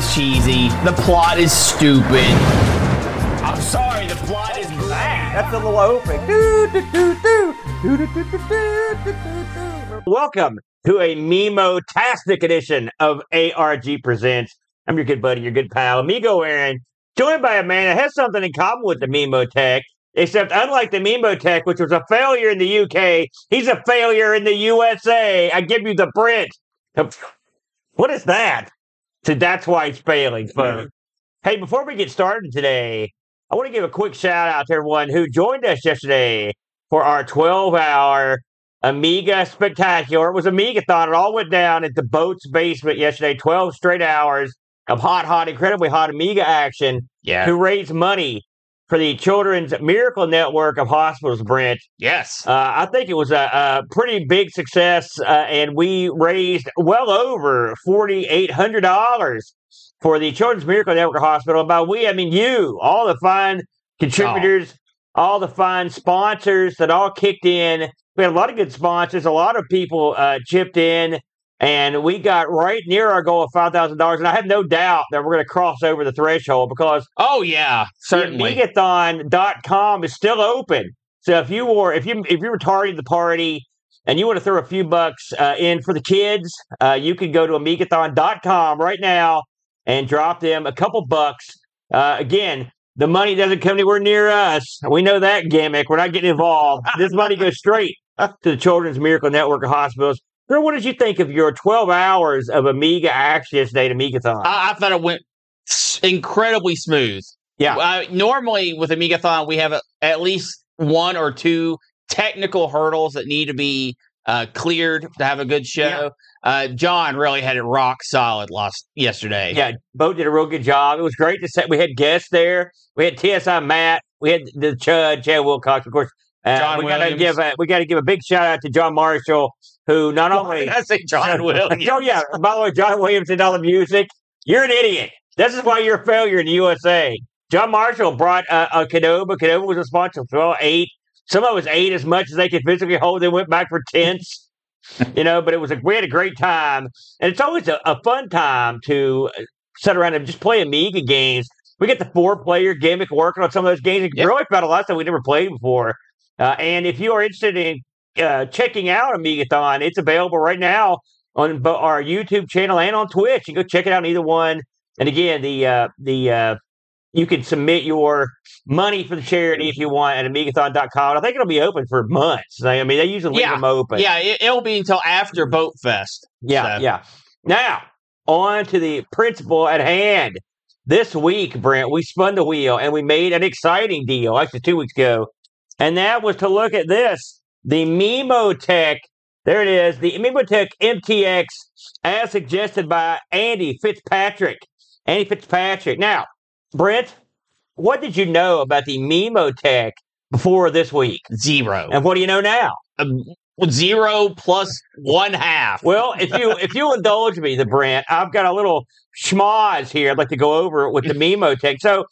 is cheesy. The plot is stupid. I'm sorry, the plot is bad. That's a little opening. Do, do, do, do. Do, do, do, do, do, do, do. Welcome to a Memo-tastic edition of ARG Presents. I'm your good buddy, your good pal, Amigo Aaron, joined by a man that has something in common with the Memotech, except unlike the Memotech, which was a failure in the UK, he's a failure in the USA. I give you the Brent. What is that? So that's why it's failing, folks. Hey, before we get started today, I want to give a quick shout out to everyone who joined us yesterday for our 12 hour Amiga Spectacular. It was Amigathon. It all went down at the boat's basement yesterday, 12 straight hours of hot, hot, incredibly hot Amiga action Yeah. to raise money for the Children's Miracle Network of Hospitals, Brent. Yes. Uh, I think it was a, a pretty big success, uh, and we raised well over forty eight hundred dollars for the Children's Miracle Network Hospital. By we, I mean you, all the fine contributors, all the fine sponsors that all kicked in. We had a lot of good sponsors. A lot of people uh, chipped in, and we got right near our goal of five thousand dollars. And I have no doubt that we're going to cross over the threshold because Oh yeah, certainly. Megathon.com is still open. So if you were if you if you were targeting the party and you want to throw a few bucks uh, in for the kids, uh, you can go to Amigathon.com right now and drop them a couple bucks. Uh, again, the money doesn't come anywhere near us. We know that gimmick. We're not getting involved. this money goes straight to the Children's Miracle Network of Hospitals. Drew, what did you think of your 12 hours of Amiga action yesterday at Amigathon? I, I thought it went incredibly smooth. yeah. Uh, normally with Amigathon, we have a, at least one or two technical hurdles that need to be uh, cleared to have a good show. Uh, John really had it rock solid last yesterday. Yeah, Bo did a real good job. It was great to set. We had guests there. We had TSI Matt. We had the Chud, Chad Wilcox, of course. Uh, John we gotta give a, we got to give a big shout out to John Marshall, who not Why only I say John Williams. Oh yeah, by the way, John Williams did all the music. You're an idiot. This is why you're a failure in the USA. John Marshall brought uh, a Canova. Canova was a sponsor. Well, eight. Some of us ate as much as they could physically hold. They went back for tents, you know, but it was a we had a great time, and it's always a, a fun time to sit around and just play Amiga games. We get the four player gimmick working on some of those games. and Yep. Really found a lot of stuff we never played before. Uh, and if you are interested in uh, checking out Amigathon, it's available right now on our YouTube channel and on Twitch. You can go check it out on either one. And again, the uh, the uh, you can submit your money for the charity if you want at Amigathon.com. I think it'll be open for months. I mean, they usually leave Yeah. them open. Yeah, it, it'll be until after Boat Fest. Yeah, So- yeah. Now, on to the principle at hand. This week, Brent, we spun the wheel and we made an exciting deal, actually two weeks ago. And that was to look at this, the Memotech. There it is, the Memotech MTX as suggested by Andy Fitzpatrick. Andy Fitzpatrick. Now, Brent, what did you know about the Memotech before this week? Zero. And what do you know now? Um, zero plus one half. Well, if you if you indulge me, the Brent, I've got a little schmoz here. I'd like to go over it with the Memotech. So,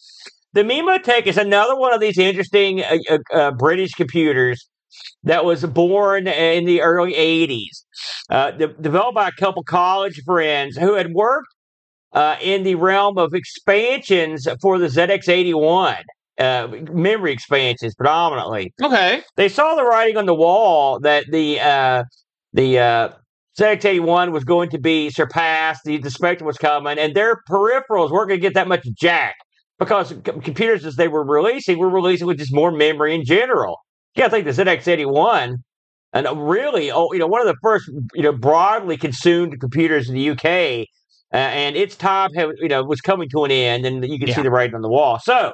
the Memotech is another one of these interesting uh, uh, uh, British computers that was born in the early '80s, uh, de- developed by a couple college friends who had worked uh, in the realm of expansions for the ZX81. Uh, memory expansions predominantly Okay. they saw the writing on the wall that the uh, the uh, ZX81 was going to be surpassed, the, the Spectrum was coming, and their peripherals weren't going to get that much jack because computers, as they were releasing, were releasing with just more memory in general. Yeah, I think the ZX81, and really, oh, you know, one of the first, you know, broadly consumed computers in the UK, uh, and its time, had, you know, was coming to an end, and you can see the writing on the wall. So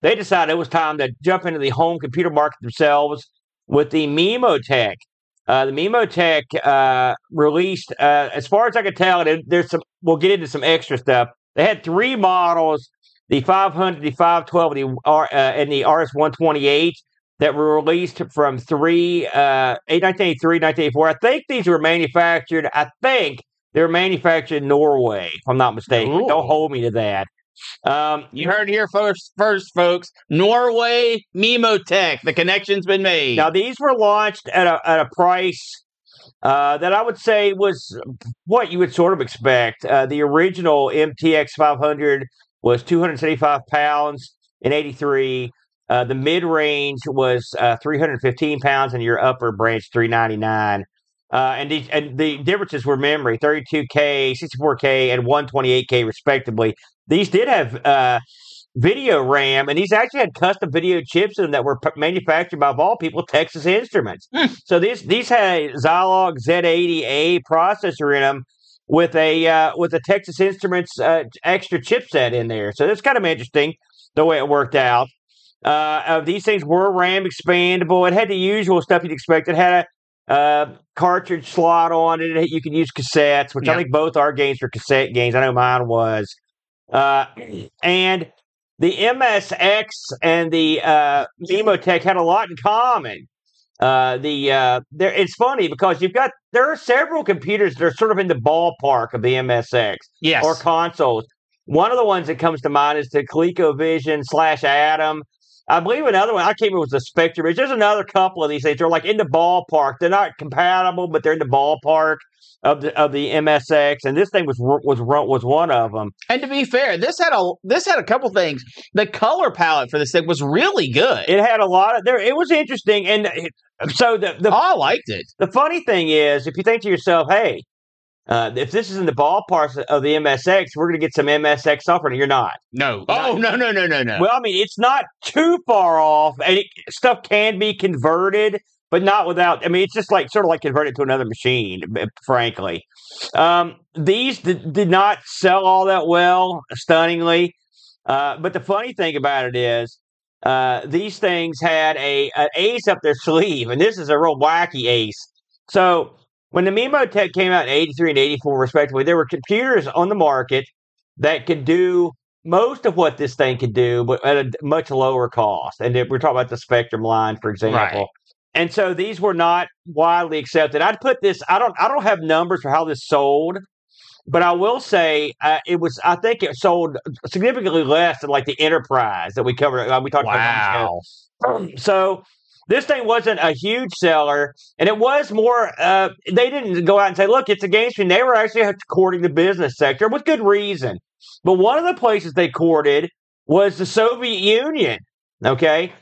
they decided it was time to jump into the home computer market themselves with the Memotech. Uh, the Memotech uh, released, uh, as far as I could tell, and there's some. We'll get into some extra stuff. They had three models: the 500, the 512, and the R, uh, and the RS128 that were released from three uh, 1983, 1984. I think these were manufactured. I think they were manufactured in Norway, if I'm not mistaken. Ooh. Don't hold me to that. Um, You heard here first, first, folks. Norway Memotech. The connection's been made. Now these were launched at a at a price uh, that I would say was what you would sort of expect. Uh, the original MTX 500 was 275 pounds in 83. Uh, the mid range was uh, 315 pounds, and your upper branch 399. Uh, and, the, and the differences were memory 32K, 64K, and 128K, respectively. These did have uh, video RAM, and these actually had custom video chips in them that were p- manufactured by, of all people, Texas Instruments. Hmm. So these these had Zilog Z80A processor in them with a uh, with a Texas Instruments uh, extra chipset in there. So that's kind of interesting the way it worked out. Uh, uh, these things were RAM expandable. It had the usual stuff you'd expect. It had a uh, cartridge slot on it. You could use cassettes, which I think both our games were cassette games. I know mine was. Uh, and the MSX and the uh, had a lot in common. Uh, the uh, there, it's funny because you've got there are several computers that are sort of in the ballpark of the MSX Yes. or consoles. One of the ones that comes to mind is the ColecoVision slash Adam. I believe another one. I can't remember was the Spectrum. There's another couple of these things. They're like in the ballpark. They're not compatible, but they're in the ballpark of the of the MSX. And this thing was was was one of them. and to be fair, this had a this had a couple things. The color palette for this thing was really good. It had a lot of there. It was interesting, and so the the oh, I liked it. the funny thing is, if you think to yourself, hey. Uh, if this is in the ballpark of the MSX, we're going to get some MSX software. And you're not. No. Oh no no no no no. Well, I mean, it's not too far off, and it, stuff can be converted, but not without. I mean, it's just like sort of like converted to another machine. Frankly, um, these did, did not sell all that well, stunningly. Uh, but the funny thing about it is, uh, these things had a an ace up their sleeve, and this is a real wacky ace. So when the Memotech came out in '83 and '84, respectively, there were computers on the market that could do most of what this thing could do, but at a much lower cost. And if we're talking about the Spectrum line, for example. Right. And so these were not widely accepted. I'd put this. I don't. I don't have numbers for how this sold, but I will say uh, it was. I think it sold significantly less than like the Enterprise that we covered. Uh, we talked about. on. Wow. So this thing wasn't a huge seller, and it was more. Uh, they didn't go out and say, "Look, it's a game stream." They were actually courting the business sector with good reason. But one of the places they courted was the Soviet Union. Okay.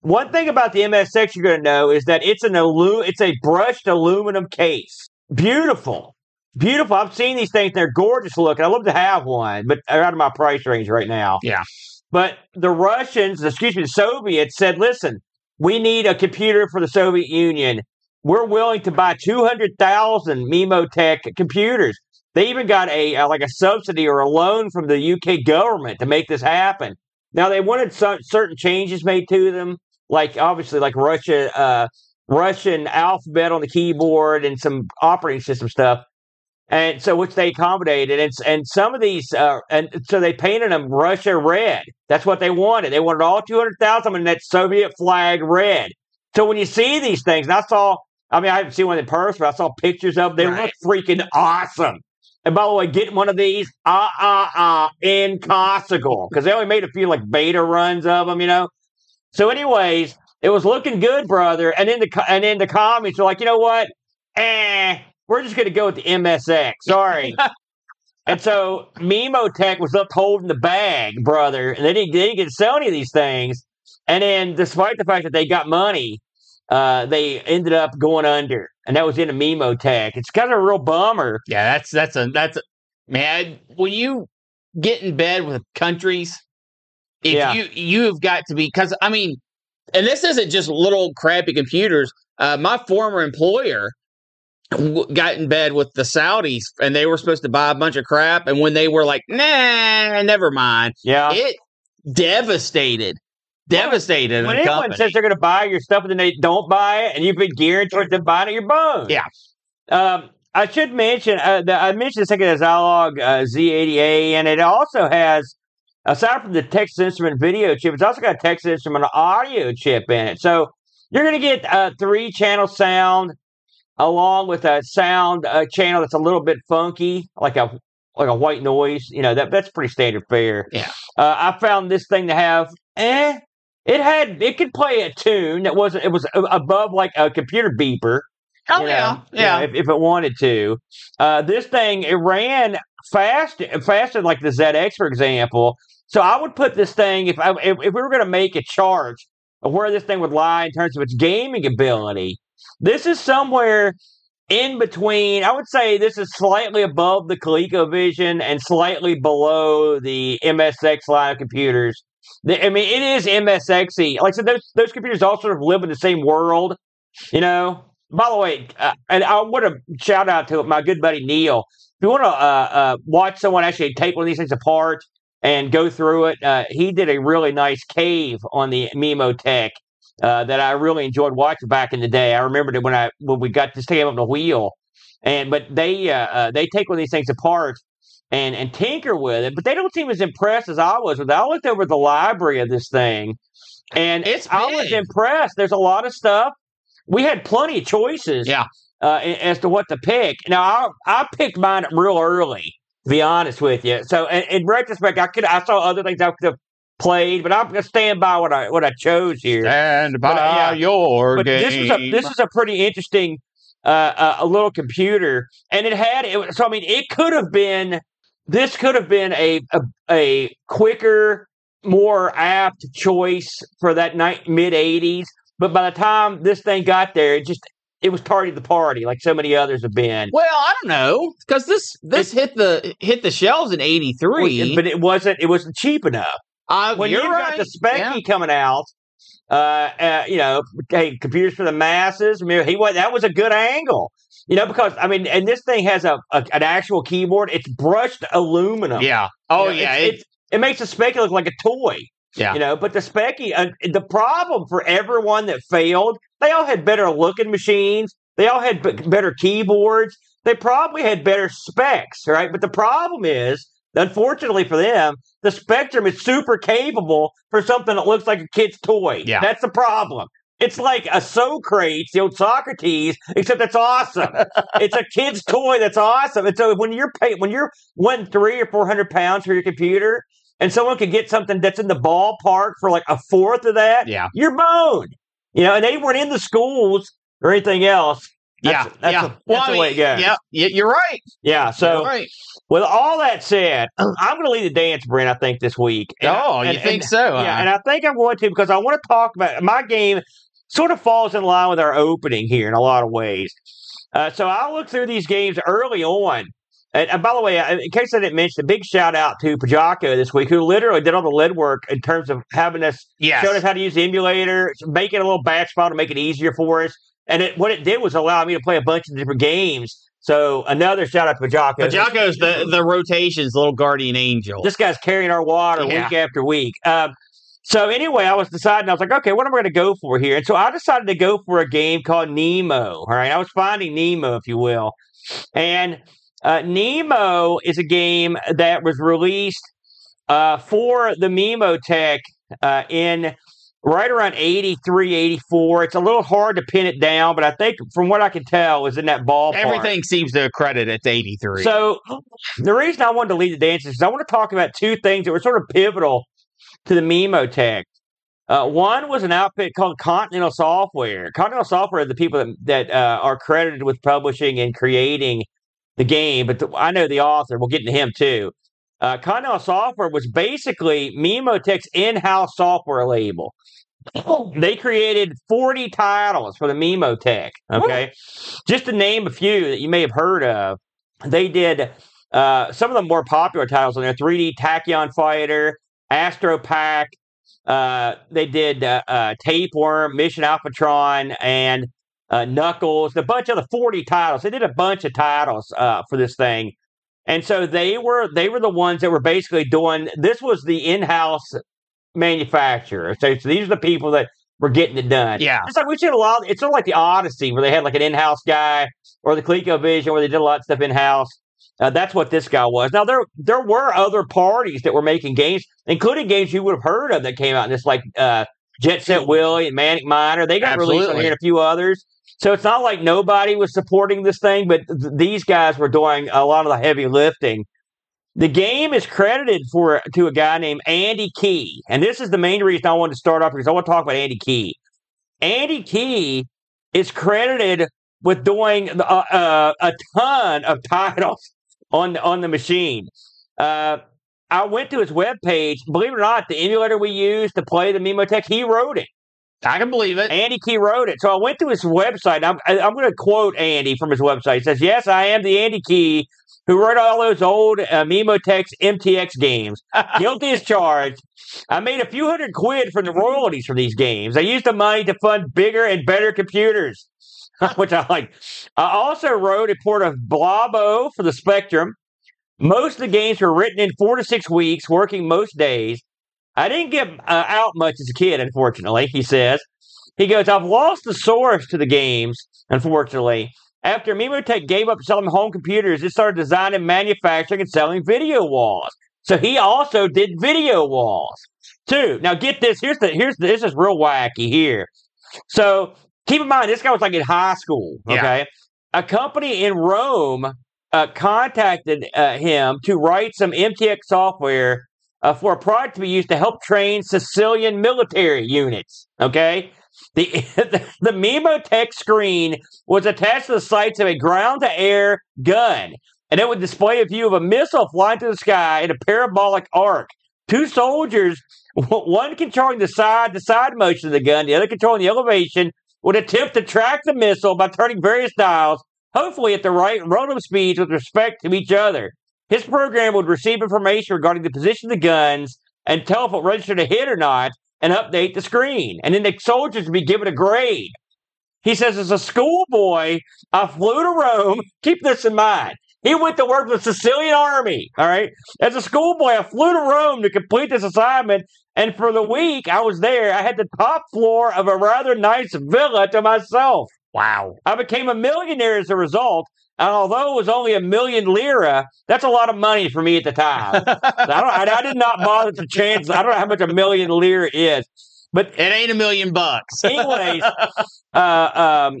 One thing about the MSX you're going to know is that it's an alu- it's a brushed aluminum case. Beautiful. Beautiful. I've seen these things. They're gorgeous looking. I love to have one, but they're out of my price range right now. Yeah. But the Russians, excuse me, the Soviets said, listen, we need a computer for the Soviet Union. We're willing to buy 200,000 Memotech computers. They even got a uh, like a subsidy or a loan from the UK government to make this happen. Now they wanted certain changes made to them, like obviously like Russia, uh, Russian alphabet on the keyboard and some operating system stuff, and so which they accommodated. And and some of these, uh, and so they painted them Russia red. That's what they wanted. They wanted all two hundred thousand in that Soviet flag red. So when you see these things, and I saw, I mean, I haven't seen one in person, but I saw pictures of them. They Right. look freaking awesome. And by the way, getting one of these, ah, ah, ah, impossible. Because they only made a few like beta runs of them, you know? So, anyways, it was looking good, brother. And then the, and then the commies were like, you know what? Eh, we're just going to go with the MSX. Sorry. and so Memotech was up holding the bag, brother. And they didn't, they didn't get to sell any of these things. And then, despite the fact that they got money, uh, they ended up going under. And that was in a Memotech. It's kind of a real bummer. Yeah, that's that's a that's a man. When you get in bed with countries, if Yeah. you you've got to be because I mean, and this isn't just little crappy computers. Uh, my former employer got in bed with the Saudis, and they were supposed to buy a bunch of crap, and when they were like, "Nah, never mind," Yeah. it devastated, devastated. when a anyone company. says they're going to buy your stuff and then they don't buy it, and you've been geared towards them buying it, you're boned. Yeah. Um, I should mention, uh, the, I mentioned a second as Zilog uh, Z80A, and it also has, aside from the Texas Instrument video chip, it's also got a Texas Instrument audio chip in it. So you're going to get a three channel sound along with a sound uh, channel that's a little bit funky, like a like a white noise. You know that that's pretty standard fare. Yeah. Uh, I found this thing to have eh. It had it could play a tune that wasn't it was above like a computer beeper. Oh you know, yeah, you yeah. know, if, if it wanted to. Uh, this thing it ran fast, faster than like the ZX, for example. So I would put this thing if I, if, if we were going to make a chart where this thing would lie in terms of its gaming ability. This is somewhere in between. I would say this is slightly above the ColecoVision and slightly below the MSX line of computers. I mean, it is MSXy. Like I said, those those computers all sort of live in the same world, you know. By the way, uh, and I want to shout out to my good buddy Neil. If you want to uh, uh, watch someone actually take one of these things apart and go through it, uh, he did a really nice cave on the Memotech uh, that I really enjoyed watching back in the day. I remembered it when I when we got this thing on the wheel, and but they uh, uh, they take one of these things apart and and tinker with it, but they don't seem as impressed as I was with. it. I looked over the library of this thing, and It's I was impressed. There's a lot of stuff. We had plenty of choices Yeah. uh, as to what to pick. Now I I picked mine real early, to be honest with you. So in, in retrospect, I could I saw other things I could have played, but I'm gonna stand by what I what I chose here. Stand But, uh, yeah. your But this was a this is a pretty interesting uh, uh, a little computer, and it had it. So I mean, it could have been this could have been a a, a quicker, more apt choice for that night mid '80s. But by the time this thing got there, it just it was tardy to the party, like so many others have been. well, I don't know because this this hit the hit the shelves in '83. But it wasn't it wasn't cheap enough. uh, when you're you've right. got the Speccy Yeah. coming out, uh, uh, you know, hey, computers for the masses. I mean, he was that was a good angle, you know, because I mean, and this thing has a, a an actual keyboard. It's brushed aluminum. Yeah. Oh You know, yeah. it's- It, it's- it makes the Speccy look like a toy. Yeah. you know, but the Speccy, uh, the problem for everyone that failed, they all had better looking machines. They all had b- better keyboards. They probably had better specs, right? But the problem is, unfortunately for them, the Spectrum is super capable for something that looks like a kid's toy. Yeah. That's the problem. It's like a Socrates, the old Socrates, except it's awesome. it's a kid's toy that's awesome. And so when you're pay, when you're one three or four hundred pounds for your computer, and someone could get something that's in the ballpark for like a fourth of that, yeah. you're boned. You know, and they weren't in the schools or anything else. Yeah. That's, that's, yeah. the- that's well, I the way it goes. Yeah. You're right. Yeah. So right. with all that said, I'm going to lead the dance, Brent. I think this week. And I- oh, you think and- so? Yeah, huh? and I think I'm going to because I want to talk about my game. Sort of falls in line with our opening here in a lot of ways. Uh, so I looked through these games early on. And, and by the way, in case I didn't mention, a big shout out to Pajako this week, who literally did all the lead work in terms of having us yes. showing us how to use the emulator, making a little batch file to make it easier for us. And it, what it did was allow me to play a bunch of different games. So another shout out to Pajako. Jocko's the the rotations, little guardian angel. This guy's carrying our water Yeah. week after week. Um, so anyway, I was deciding. I was like, okay, what am I going to go for here? And so I decided to go for a game called Nemo. All right, I was finding Nemo, if you will, and uh, Nemo is a game that was released uh, for the Memotech uh, in right around 83, 84. It's a little hard to pin it down, but I think from what I can tell, is in that ballpark. Everything seems to accredit it's 83. So the reason I wanted to lead the dance is I want to talk about two things that were sort of pivotal to the Memotech. Uh, one was an outfit called Continental Software. Continental Software are the people that, that uh, are credited with publishing and creating the game, but the, I know the author. We'll get into him too. Uh, Continental Software was basically Memotech's in-house software label. They created 40 titles for the Memotech. Okay. Just to name a few that you may have heard of, they did uh, some of the more popular titles on there 3D Tachyon Fighter, Astro Pack. Uh, they did uh, uh, Tapeworm, Mission Alphatron, and uh, Knuckles, a bunch of the 40 titles. They did a bunch of titles uh, for this thing. And so they were they were the ones that were basically doing this was the in-house manufacturer. So, so these are the people that were getting it done. Yeah. It's like we did a lot. It's sort of like the Odyssey where they had like an in-house guy, or the ColecoVision where they did a lot of stuff in-house. Uh, that's what this guy was. Now there there were other parties that were making games, including games you would have heard of that came out. Just like uh, Jet Set Willy and Manic Miner, they got released on here and a few others. So it's not like nobody was supporting this thing, but th- these guys were doing a lot of the heavy lifting. The game is credited for to a guy named Andy Key, and this is the main reason I wanted to start off because I want to talk about Andy Key. Andy Key is credited with doing uh, uh, a ton of titles on on the machine. Uh, I went to his webpage. Believe it or not, the emulator we used to play the Memotech, he wrote it. I can believe it. Andy Key wrote it. So I went to his website. I'm, I'm going to quote Andy from his website. He says, Yes, I am the Andy Key who wrote all those old uh, Memotech MTX games. Guilty as charged. I made a few hundred quid from the royalties from these games. I used the money to fund bigger and better computers, which I like. I also wrote a port of Blob-O for the Spectrum. Most of the games were written in four to six weeks, working most days. I didn't get uh, out much as a kid, unfortunately, he says. He goes, I've lost the source to the games, unfortunately. After Memotech gave up selling home computers, it started designing, manufacturing, and selling video walls. So he also did video walls too. Now get this. Here's the here's the, this is real wacky here. So keep in mind this guy was like in high school. Okay, yeah. a company in Rome uh, contacted uh, him to write some MTX software uh, for a product to be used to help train Sicilian military units. Okay, the, the, the screen was attached to the sights of a ground to air gun, and it would display a view of a missile flying through the sky in a parabolic arc. Two soldiers, one controlling the side the side motion of the gun, the other controlling the elevation, would attempt to track the missile by turning various dials, hopefully at the right relative speeds with respect to each other. His program would receive information regarding the position of the guns and tell if it registered a hit or not, and update the screen. And then the soldiers would be given a grade. He says, as a schoolboy, I flew to Rome. Keep this in mind. He went to work with the Sicilian army. All right. As a schoolboy, I flew to Rome to complete this assignment. And for the week I was there, I had the top floor of a rather nice villa to myself. Wow. I became a millionaire as a result. And although it was only a million lira, that's a lot of money for me at the time. I, I, I, did not bother to change. I don't know how much a million lira is, but it ain't a million bucks. anyways, uh, um,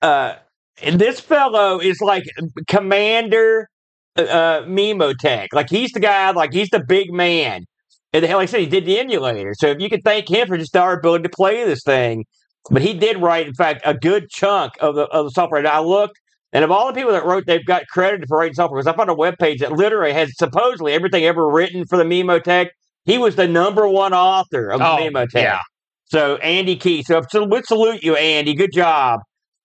uh, and this fellow is like Commander uh, Memotech. Like he's the guy. Like he's the big man. And like I said, he did the emulator. So if you could thank him for just our ability to play this thing. But he did write, in fact, a good chunk of the of the software. And I looked and of all the people that wrote, they've got credited for writing software. Because I found a web page that literally has supposedly everything ever written for the Memotech. He was the number one author of oh, the Memotech. Yeah. So Andy Key. So, so we salute you, Andy. Good job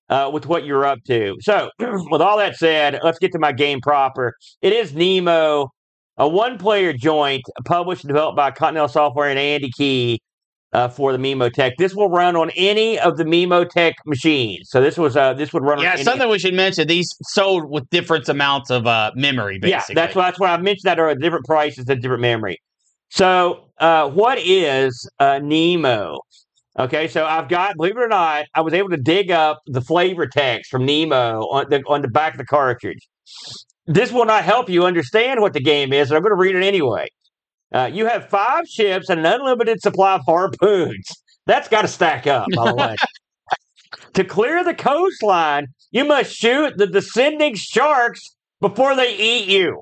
uh, with what you're up to. So, with all that said, let's get to my game proper. It is Nemo, a one-player joint published and developed by Continental Software and Andy Key uh, for the Memotech. This will run on any of the Memotech machines. So this was uh, this would run. Yeah, something we should mention. These sold with different amounts of uh, memory. Basically. Yeah, that's why that's why I mentioned that are different prices and different memory. So uh, what is uh, Nemo? Okay, so I've got, believe it or not, I was able to dig up the flavor text from Nemo on the on the back of the cartridge. This will not help you understand what the game is, but I'm going to read it anyway. Uh, you have five ships and an unlimited supply of harpoons. That's got to stack up, by the way. to clear the coastline, you must shoot the descending sharks before they eat you.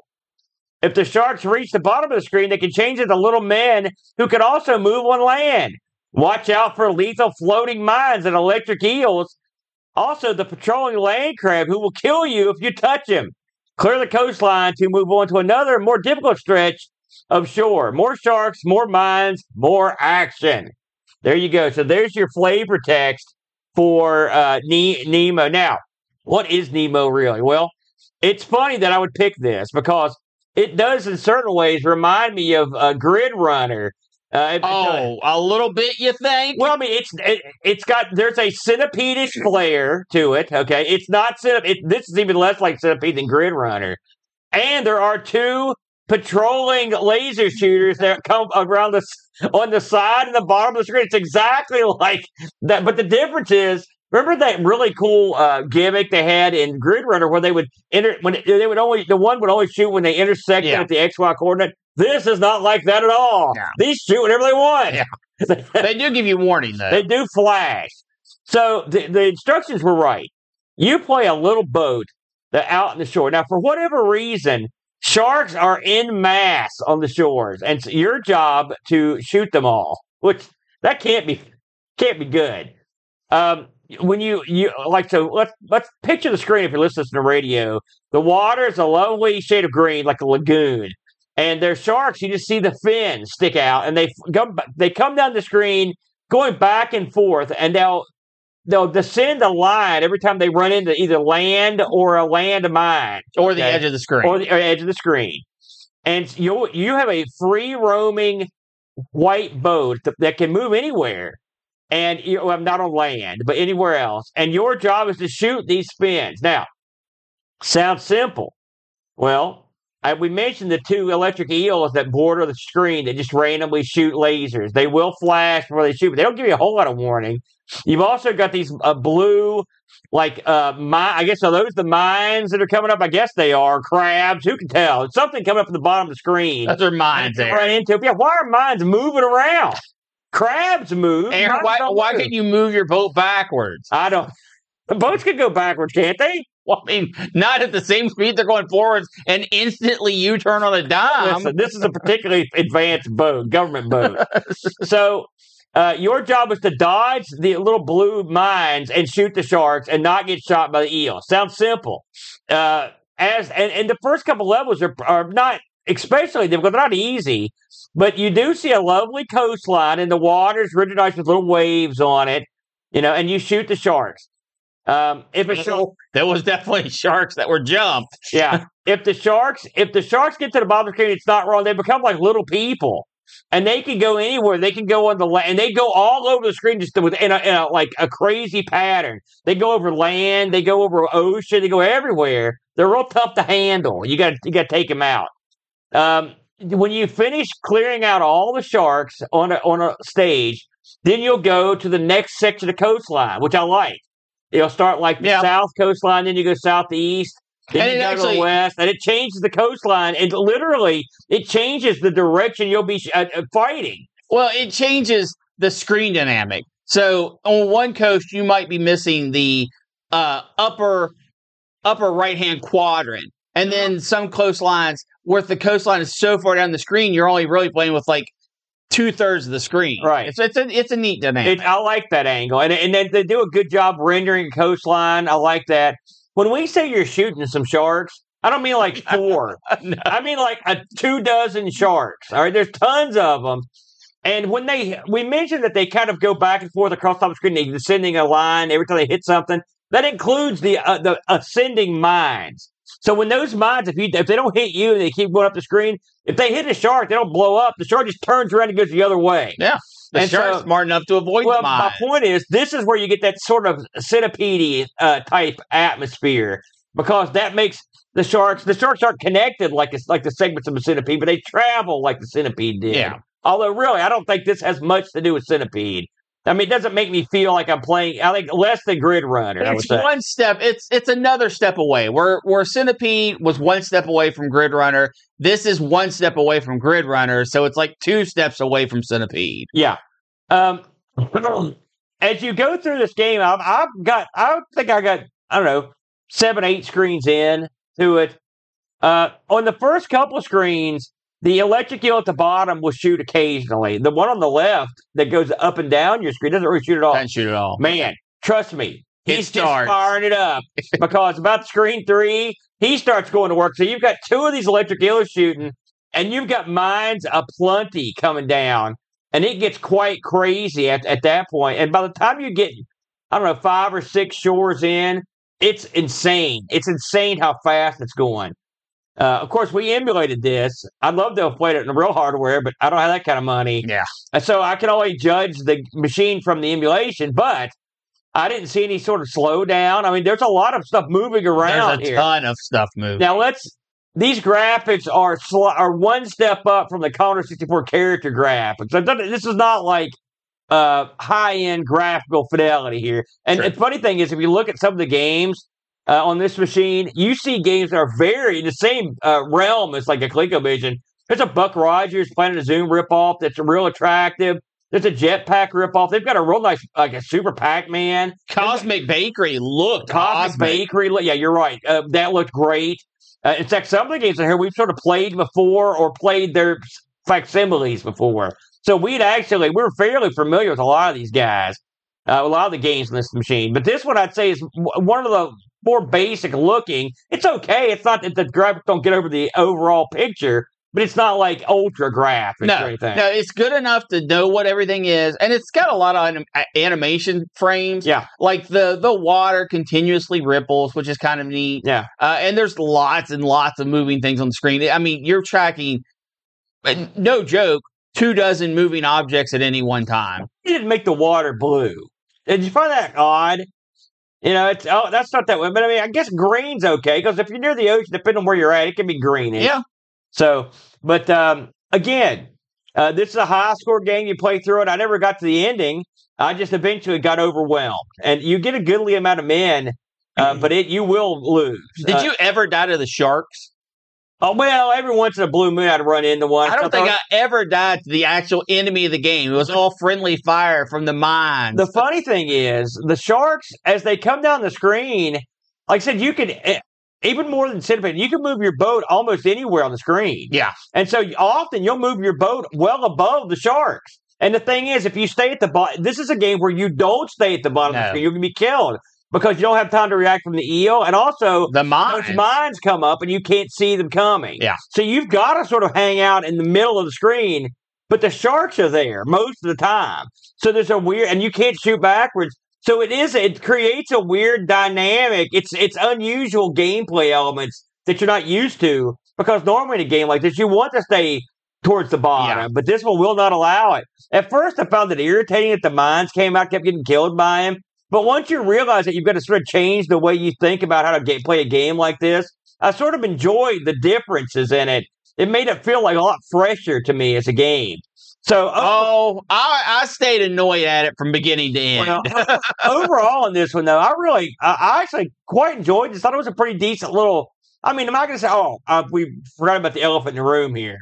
If the sharks reach the bottom of the screen, they can change into little men who can also move on land. Watch out for lethal floating mines and electric eels. Also, the patrolling land crab who will kill you if you touch him. Clear the coastline to move on to another more difficult stretch of shore. More sharks, more mines, more action. There you go. So there's your flavor text for uh, ne- Nemo. Now, what is Nemo really? Well, it's funny that I would pick this because it does, in certain ways, remind me of a Gridrunner. Uh, oh, a little bit, you think? Well, I mean, it's it, has got there's a centipede-ish flair to it. Okay, it's not centipede. It, this is even less like centipede than Gridrunner, and there are two patrolling laser shooters that come around the on the side and the bottom of the screen. It's exactly like that, but the difference is. Remember that really cool uh, gimmick they had in Gridrunner where they would enter when they would only the one would only shoot when they intersect yeah. at the X Y coordinate. This is not like that at all. Yeah. These shoot whenever they want. Yeah. they do give you warning though. They do flash. So the, the instructions were right. You play a little boat that out in the shore. Now, for whatever reason, Sharks are in mass on the shores, and it's your job to shoot them all. Which that can't be can't be good. Um, when you you like so let's let's picture the screen if you're listening to radio. The water is a lovely shade of green, like a lagoon, and there's sharks. You just see the fins stick out, and they come they come down the screen, going back and forth, and they'll they'll descend a line every time they run into either land or a land mine or the okay? edge of the screen. or the or edge of the screen, and you you have a free roaming white boat that, can move anywhere, and you well, not on land but anywhere else, and your job is to shoot these fins. Now, sounds simple. Well, I, we mentioned the two electric eels that border the screen that just randomly shoot lasers. They will flash before they shoot, but they don't give you a whole lot of warning. You've also got these uh, blue, like uh, mi- I guess are those the mines that are coming up? I guess they are crabs. Who can tell? It's something coming up at the bottom of the screen. Those are mines there. Right into it. Yeah, why are mines moving around? Crabs move. Aaron, why, why move. can't you move your boat backwards? I don't. The boats can go backwards, can't they? Well, I mean, not at the same speed they're going forwards and instantly you turn on a dime. Listen, this is a particularly advanced boat, government boat. so uh, your job is to dodge the little blue mines and shoot the sharks and not get shot by the eel. Sounds simple. Uh, as and, and the first couple levels are are not especially difficult. They're not easy, but you do see a lovely coastline and the water's really nice with little waves on it. You know, and you shoot the sharks. Um, if a shark, there was definitely sharks that were jumped. yeah. if the sharks, if the sharks get to the bottom of the screen, it's not wrong. They become like little people, and they can go anywhere. They can go on the land, and they go all over the screen just with in a, in a like a crazy pattern. They go over land, they go over ocean, they go everywhere. They're real tough to handle. You got you got to take them out. Um, when you finish clearing out all the sharks on a on a stage, then you'll go to the next section of coastline, which I like. You'll start like the Yeah. south coastline, then you go southeast, then And you it go to the west, and it changes the coastline. And literally, it changes the direction you'll be uh, uh, fighting. Well, it changes the screen dynamic. So on one coast, you might be missing the uh, upper upper right hand quadrant, and then some coastlines where the coastline is so far down the screen, you're only really playing with like two thirds of the screen. Right. It's it's a it's a neat dynamic. It, I like that angle, and and then they do a good job rendering coastline. I like that. When we say you're shooting some sharks, I don't mean like four. No. I mean like a two dozen sharks. All right, there's tons of them. And when they, we mentioned that they kind of go back and forth across the top of the screen, they're descending a line every time they hit something. That includes the uh, the ascending mines. So when those mines, if you if they don't hit you and they keep going up the screen, if they hit a shark, they don't blow up. The shark just turns around and goes the other way. The and shark's so- smart enough to avoid Well, my point is, this is where you get that sort of centipede uh, type atmosphere because that makes the sharks. The sharks aren't connected like it's like the segments of a centipede, but they travel like the centipede did. Yeah. Although, really, I don't think this has much to do with centipede. I mean, it doesn't make me feel like I'm playing. I think less than Gridrunner. It's one step. It's it's another step away. Where where Centipede was one step away from Gridrunner, this is one step away from Gridrunner. So it's like two steps away from Centipede. Yeah. Um, as you go through this game, I've, I've got, I think I got, I don't know, seven, eight screens in to it. Uh, on the first couple of screens, the electric eel at the bottom will shoot occasionally. The one on the left that goes up and down your screen doesn't really shoot at all. Can't shoot at all. Man, trust me, he's just firing it up because about screen three, he starts going to work. So you've got two of these electric eels shooting, and you've got mines aplenty coming down, and it gets quite crazy at, at that point. And by the time you get, I don't know, five or six shores in, it's insane. It's insane how fast it's going. Uh, of course, we emulated this. I'd love to have played it in real hardware, but I don't have that kind of money. Yeah. And so I can only judge the machine from the emulation, but I didn't see any sort of slowdown. I mean, there's a lot of stuff moving around There's a here. ton of stuff moving. Now let's. These graphics are sl- are one step up from the Commodore 64 character graphics. This is not like uh, high end graphical fidelity here. And Sure. the funny thing is, if you look at some of the games uh, on this machine, you see games that are very in the same uh, realm as like a ColecoVision. There's a Buck Rogers Planet of Zoom ripoff that's real attractive. There's a Jetpac ripoff. They've got a real nice, like a Super Pac-Man. Cosmic Bakery looked Cosmic cosmic. Bakery. look- Yeah, you're right. Uh, that looked great. Uh, in fact, some of the games in here we've sort of played before or played their facsimiles before. So we'd actually we're fairly familiar with a lot of these guys. Uh, a lot of the games in this machine, but this one I'd say is one of the more basic looking. It's okay. It's not that the graphics don't get over the overall picture, but it's not like ultra graphics or anything. no, it's good enough to know what everything is, and it's got a lot of anim- animation frames. Yeah. like the the water continuously ripples, which is kind of neat. Yeah. uh, and there's lots and lots of moving things on the screen. I mean, you're tracking, no joke, two dozen moving objects at any one time. You didn't make the water blue. Did you find that odd? You know, it's oh, that's not that way. But I mean, I guess green's okay because if you're near the ocean, depending on where you're at, it can be greenish. Yeah. So, but um, again, uh, this is a high score game. You play through it. I never got to the ending. I just eventually got overwhelmed, and you get a goodly amount of men, uh, but it you will lose. Did Uh, you ever die to the sharks? Oh well, every once in a blue moon, I'd run into one. I don't think I ever died to the actual enemy of the game. It was all friendly fire from the mines. The funny thing is, the sharks, as they come down the screen, like I said, you can eh, even more than centipede, you can move your boat almost anywhere on the screen. yeah, And so often you'll move your boat well above the sharks. And the thing is, if you stay at the bottom, this is a game where you don't stay at the bottom of the screen. You're going to be killed because you don't have time to react from the eel. And also, the mines. those mines come up and you can't see them coming. Yeah. So you've got to sort of hang out in the middle of the screen, but the sharks are there most of the time. So there's a weird, and you can't shoot backwards. So it is, it creates a weird dynamic. It's, it's unusual gameplay elements that you're not used to because normally in a game like this, you want to stay towards the bottom, Yeah. but this one will not allow it. At first, I found it irritating that the mines came out, kept getting killed by him. But once you realize that you've got to sort of change the way you think about how to ga- play a game like this, I sort of enjoyed the differences in it. It made it feel like a lot fresher to me as a game. So Oh, I, I stayed annoyed at it from beginning to end. well, overall in this one, though, I really, I, I actually quite enjoyed this. I thought it was a pretty decent little. I mean, I'm not going to say, oh, uh, we forgot about the elephant in the room here.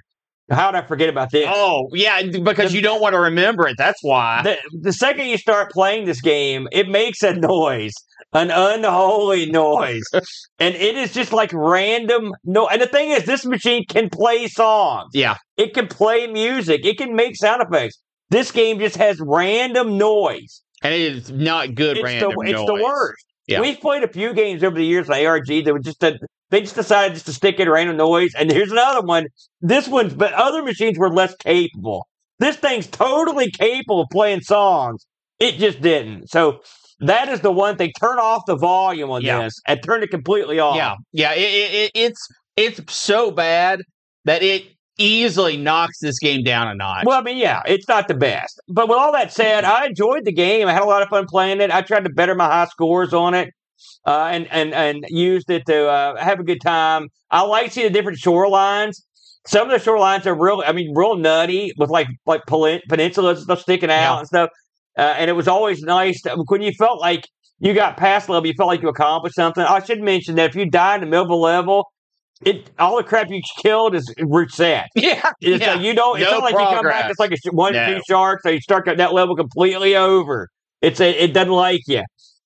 How did I forget about this? oh, yeah, because The- you don't want to remember it. That's why. the, the second you start playing this game, it makes a noise, an unholy noise, and it is just like random. No, and the thing is, this machine can play songs. yeah, It can play music. It can make sound effects. This game just has random noise. and it is not good It's random the it's the worst. Yeah. We've played a few games over the years on ARG that were just a, they just decided just to stick in random noise. And here's another one. This one's but other machines were less capable. This thing's totally capable of playing songs. It just didn't. So that is the one thing. Turn off the volume on Yeah. this and turn it completely off. Yeah, yeah, it, it, it, it's it's so bad that it easily knocks this game down a notch. Well, I mean, yeah, it's not the best. But with all that said, I enjoyed the game. I had a lot of fun playing it. I tried to better my high scores on it. Uh, and, and and used it to uh, have a good time. I like seeing the different shorelines. Some of the shorelines are real, I mean, real nutty with like like peninsulas and stuff sticking out Yeah. and stuff. Uh, and it was always nice to, when you felt like you got past level, you felt like you accomplished something. I should mention that if you die in the middle of a level, it all the crap you killed is reset. yeah, It's yeah. like you don't. It's No not like you come back. It's like a one, No. two sharks. So you start at that level completely over. It's a, it doesn't like you.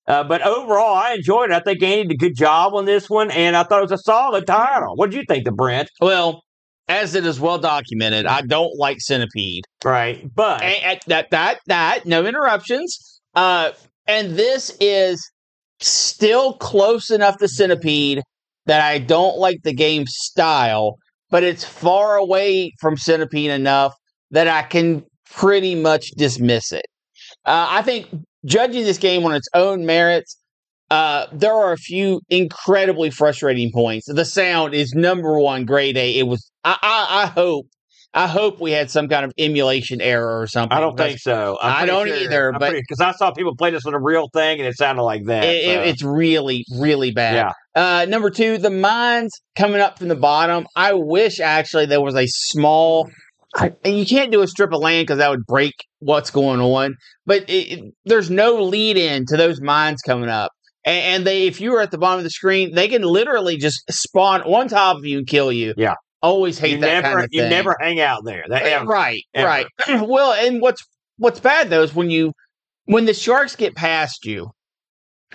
Uh, but overall, I enjoyed it. I think Andy did a good job on this one, and I thought it was a solid title. What did you think, the Brent? Well, as it is well documented, I don't like Centipede. Right, but And, and that that that no interruptions. Uh, and this is still close enough to Centipede that I don't like the game style, but it's far away from Centipede enough that I can pretty much dismiss it. Uh, I think judging this game on its own merits, uh, there are a few incredibly frustrating points. The sound is number one, grade A. It was. I, I, I hope. I hope we had some kind of emulation error or something. I don't think so. I don't either, but- because I saw people play this with a real thing, and it sounded like that. It, so. it's really, really bad. yeah, Uh, number two, the mines coming up from the bottom. I wish actually there was a small. I, and you can't do a strip of land because that would break what's going on. But it, it- there's no lead in to those mines coming up, and, and they, if you were at the bottom of the screen, they can literally just spawn on top of you and kill you. Yeah. Always hate you that never, kind of you thing. never hang out there. That, Yeah, right, ever. right. well, and what's what's bad though is when you when the sharks get past you,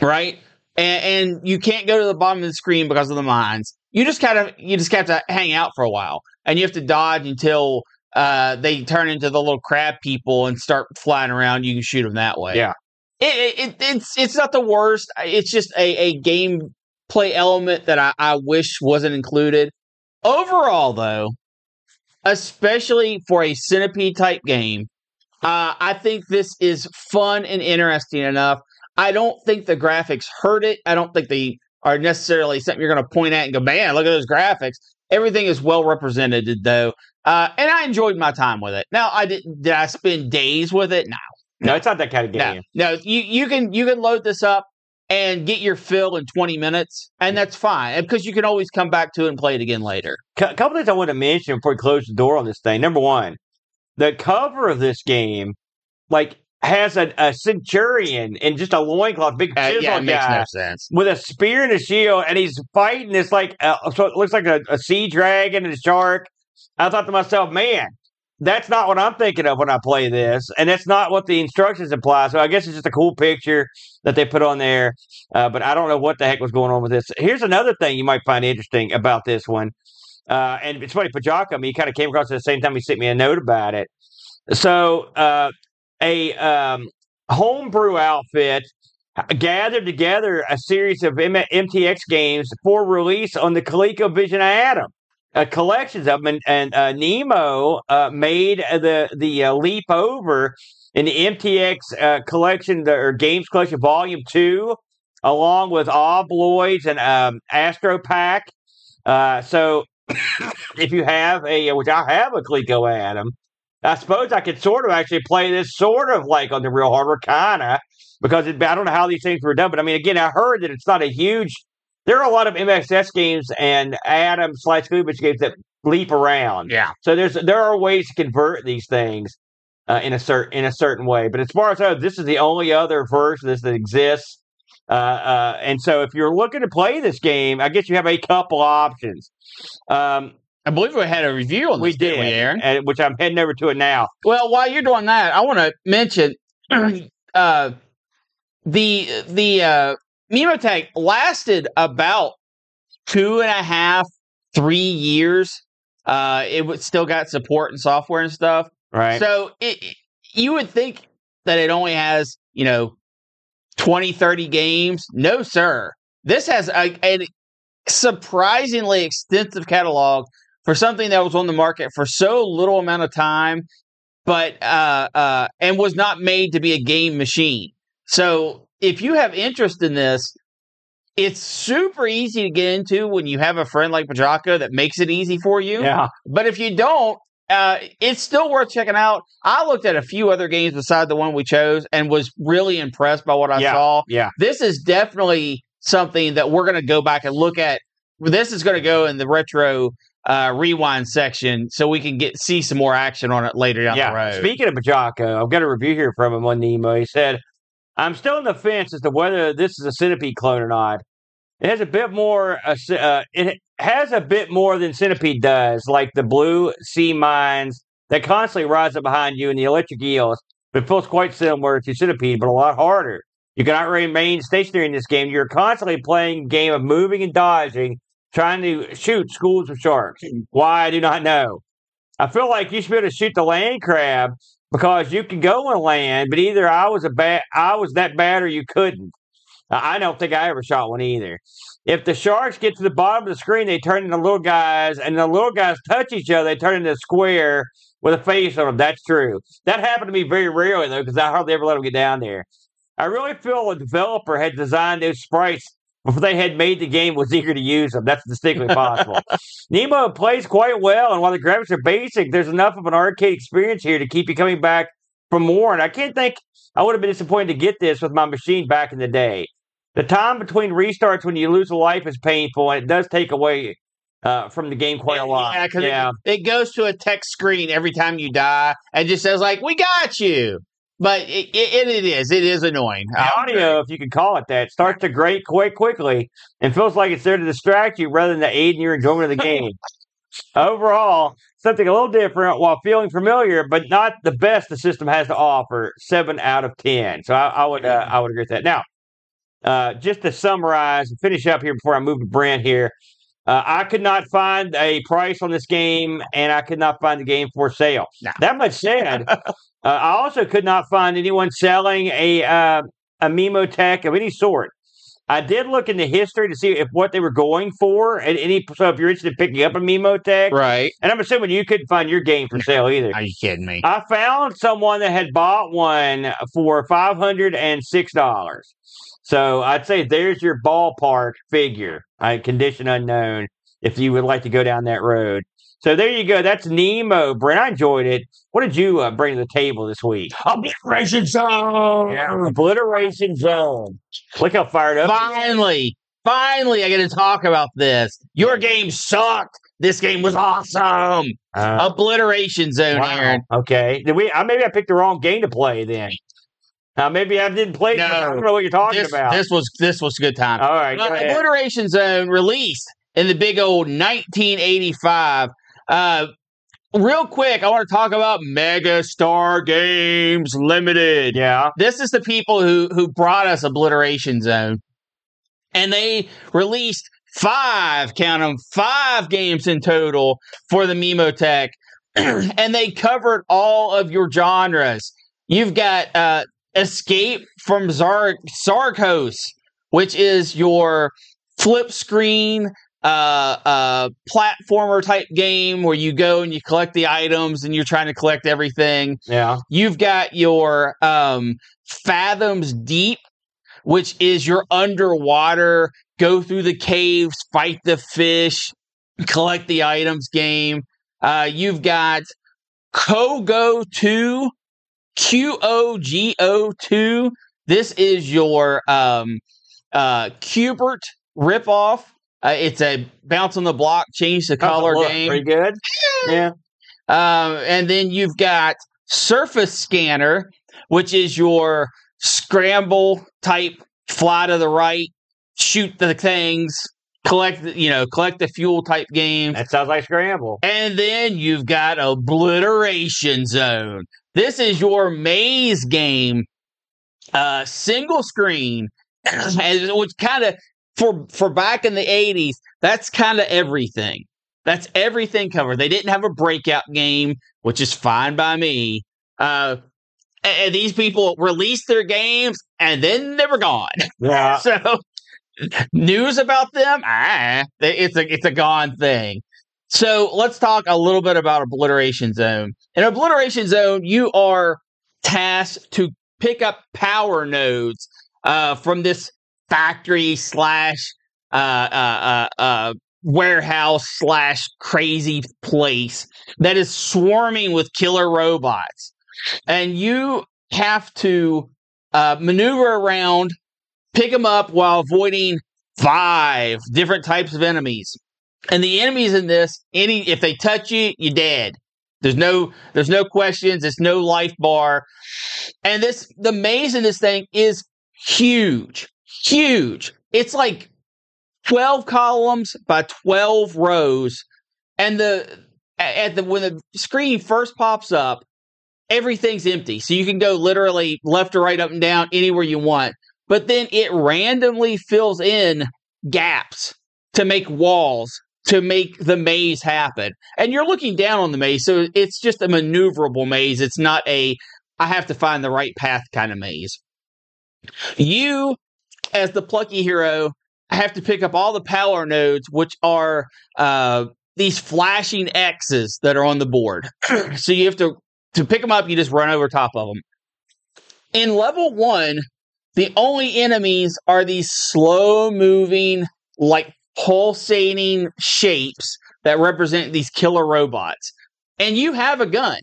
right, and, and you can't go to the bottom of the screen because of the mines. You just kind of you just have to hang out for a while, and you have to dodge until uh, they turn into the little crab people and start flying around. You can shoot them that way. Yeah. it, it, it's it's not the worst. It's just a, a game play element that I, I wish wasn't included. Overall, though, especially for a centipede type game, uh, I think this is fun and interesting enough. I don't think the graphics hurt it. I don't think they are necessarily something you're going to point at and go, man, look at those graphics. Everything is well represented, though, uh, and I enjoyed my time with it. Now, I didn't. Did I spend days with it? No, no, it's not that kind of game. No, no, you you can you can load this up and get your fill in 20 minutes, and that's fine because you can always come back to it and play it again later. A couple things I want to mention before we close the door on this thing. Number one, the cover of this game, like, has a, a centurion in just a loincloth, big Uh, chisel yeah, it makes guy no sense. with a spear and a shield, and he's fighting this like uh, so it looks like a, a sea dragon and a shark. I thought to myself, man, that's not what I'm thinking of when I play this, and that's not what the instructions imply. So I guess it's just a cool picture that they put on there, uh, but I don't know what the heck was going on with this. Here's another thing you might find interesting about this one, uh, and it's funny, Pajaka, he kind of came across at the same time he sent me a note about it. So uh, a um, homebrew outfit gathered together a series of M- MTX games for release on the ColecoVision Adam. Uh, collections of them, and, and uh, Nemo uh, made the the uh, leap over in the MTX uh, collection, the, or Games Collection Volume Two, along with Obloids and um, Astro Pack. Uh, so, if you have a, which I have a Coleco Adam, I suppose I could sort of actually play this sort of like on the real hardware, kind of, because it, I don't know how these things were done. But I mean, again, I heard that it's not a huge. There are a lot of MXS games and Adam slash Kubich games that leap around. Yeah. So there's there are ways to convert these things uh, in a certain in a certain way. But as far as I know, this is the only other version of this that exists. Uh, uh, and so if you're looking to play this game, I guess you have a couple options. Um, I believe we had a review on we this, didn't did, we, Aaron? and, which I'm heading over to it now. Well, while you're doing that, I want to mention uh, the the Memotech lasted about two and a half, three years. Uh, it still got support and software and stuff. Right. So it- you would think that it only has, you know, 20, 30 games. No, sir. This has a, a surprisingly extensive catalog for something that was on the market for so little amount of time, but uh, uh, and was not made to be a game machine. So if you have interest in this, it's super easy to get into when you have a friend like Pajaka that makes it easy for you. yeah. But if you don't, uh, it's still worth checking out. I looked at a few other games beside the one we chose and was really impressed by what I Yeah. saw. Yeah. This is definitely something that we're going to go back and look at. This is going to go in the retro uh, rewind section so we can get see some more action on it later down the Yeah. road. Speaking of Bajaka, I've got a review here from him on Nemo. He said, I'm still on the fence as to whether this is a Centipede clone or not. It has a bit more, uh, uh, it has a bit more than Centipede does, like the blue sea mines that constantly rise up behind you and the electric eels, but feels quite similar to Centipede, but a lot harder. You cannot remain stationary in this game. You're constantly playing a game of moving and dodging, trying to shoot schools of sharks. Why, I do not know. I feel like you should be able to shoot the land crab because you can go and land, but either I was a bad, I was that bad, or you couldn't. I I don't think I ever shot one either. If the sharks get to the bottom of the screen, they turn into little guys, and the little guys touch each other. They turn into a square with a face on them. That's true. That happened to me very rarely though, because I hardly ever let them get down there. I really feel a developer had designed those sprites before they had made the game was eager to use them. That's distinctly possible. Nemo plays quite well, and while the graphics are basic, there's enough of an arcade experience here to keep you coming back for more. And I can't think I would have been disappointed to get this with my machine back in the day. The time between restarts when you lose a life is painful, and it does take away uh, from the game quite a lot. Yeah, because yeah. it, it goes to a text screen every time you die and just says like, "We got you." But it, it, it is it is annoying. The audio, if you could call it that, starts to grate quite quickly and feels like it's there to distract you rather than to aid in your enjoyment of the game. Overall, something a little different while feeling familiar, but not the best the system has to offer. Seven out of ten. So I, I would uh, I would agree with that. Now, uh, just to summarize and finish up here before I move to Brent here, uh, I could not find a price on this game, and I could not find the game for sale. No. That much said, uh, I also could not find anyone selling a uh, a Memotech of any sort, I did look into history to see if what they were going for, and any so if you're interested in picking up a Memotech, Right. and I'm assuming you couldn't find your game for sale either. Are you kidding me? I found someone that had bought one for five hundred and six dollars. So I'd say there's your ballpark figure. Uh, condition unknown. If you would like to go down that road. So there you go. That's Nemo. Brent, I enjoyed it. What did you uh, bring to the table this week? Obliteration zone. Yeah, Obliteration Zone. Look how fired up. Finally, finally, I get to talk about this. Your game sucked. This game was awesome. Uh, Obliteration zone, wow. Aaron. Okay. Did we? Uh, maybe I picked the wrong game to play then. Uh, maybe I didn't play. it. I don't know what you're talking This, about. this was this was a good time. All right. Uh. Obliteration Zone released in the big old 1985. Uh, real quick, I want to talk about Mega Star Games Limited. Yeah. This is the people who who brought us Obliteration Zone, and they released five, count them, five games in total for the Memotech, and they covered all of your genres. You've got uh, Escape from Zar- Sarkos, which is your flip screen uh, uh, platformer type game where you go and you collect the items and you're trying to collect everything. Yeah. You've got your um, Fathoms Deep, which is your underwater, go through the caves, fight the fish, collect the items game. Uh, you've got Qogo 2, Q O G O 2. This is your um, uh, Q*bert ripoff. Uh, it's a bounce on the block, change the color Look, game. Pretty good. Yeah. Um, and then you've got Surface Scanner, which is your scramble type, fly to the right, shoot the things, collect, the- you know, collect the fuel type game. That sounds like Scramble. And then you've got Obliteration Zone. This is your maze game, uh, single screen, which kind of for for back in the '80s. That's kind of everything. That's everything covered. They didn't have a breakout game, which is fine by me. Uh, and these people released their games and then they were gone. Yeah. So news about them, ah, it's a it's a gone thing. So let's talk a little bit about Obliteration Zone. In Obliteration Zone, you are tasked to pick up power nodes uh, from this factory slash uh, uh, uh, uh, warehouse slash crazy place that is swarming with killer robots, and you have to uh, maneuver around pick them up while avoiding five different types of enemies. And the enemies in this, any if they touch you, you're dead. There's no there's no questions, it's no life bar. And this the maze in this thing is huge. Huge. It's like 12 columns by 12 rows. And the at the when the screen first pops up, everything's empty. So you can go literally left or right, up and down, anywhere you want but then it randomly fills in gaps to make walls to make the maze happen. And you're looking down on the maze, so it's just a maneuverable maze. It's not a I have to find the right path kind of maze. You, as the plucky hero, have to pick up all the power nodes, which are uh, these flashing X's that are on the board. so you have to to pick them up. You just run over top of them. In level one, the only enemies are these slow moving, like pulsating shapes that represent these killer robots. And you have a gun.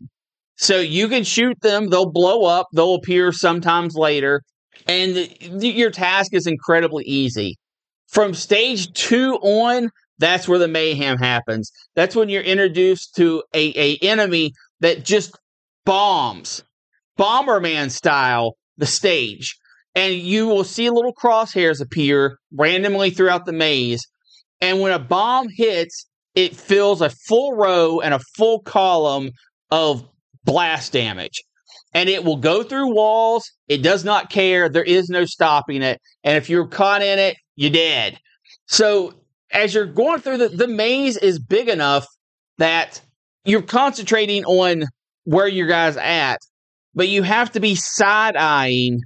So you can shoot them, they'll blow up, they'll appear sometimes later. And th- your task is incredibly easy. From stage two on, that's where the mayhem happens. That's when you're introduced to a, a enemy that just bombs, Bomberman style, the stage and you will see little crosshairs appear randomly throughout the maze. And when a bomb hits, it fills a full row and a full column of blast damage. And it will go through walls. It does not care. There is no stopping it. And if you're caught in it, you're dead. So as you're going through the, the maze is big enough that you're concentrating on where your guys at, but you have to be side eyeing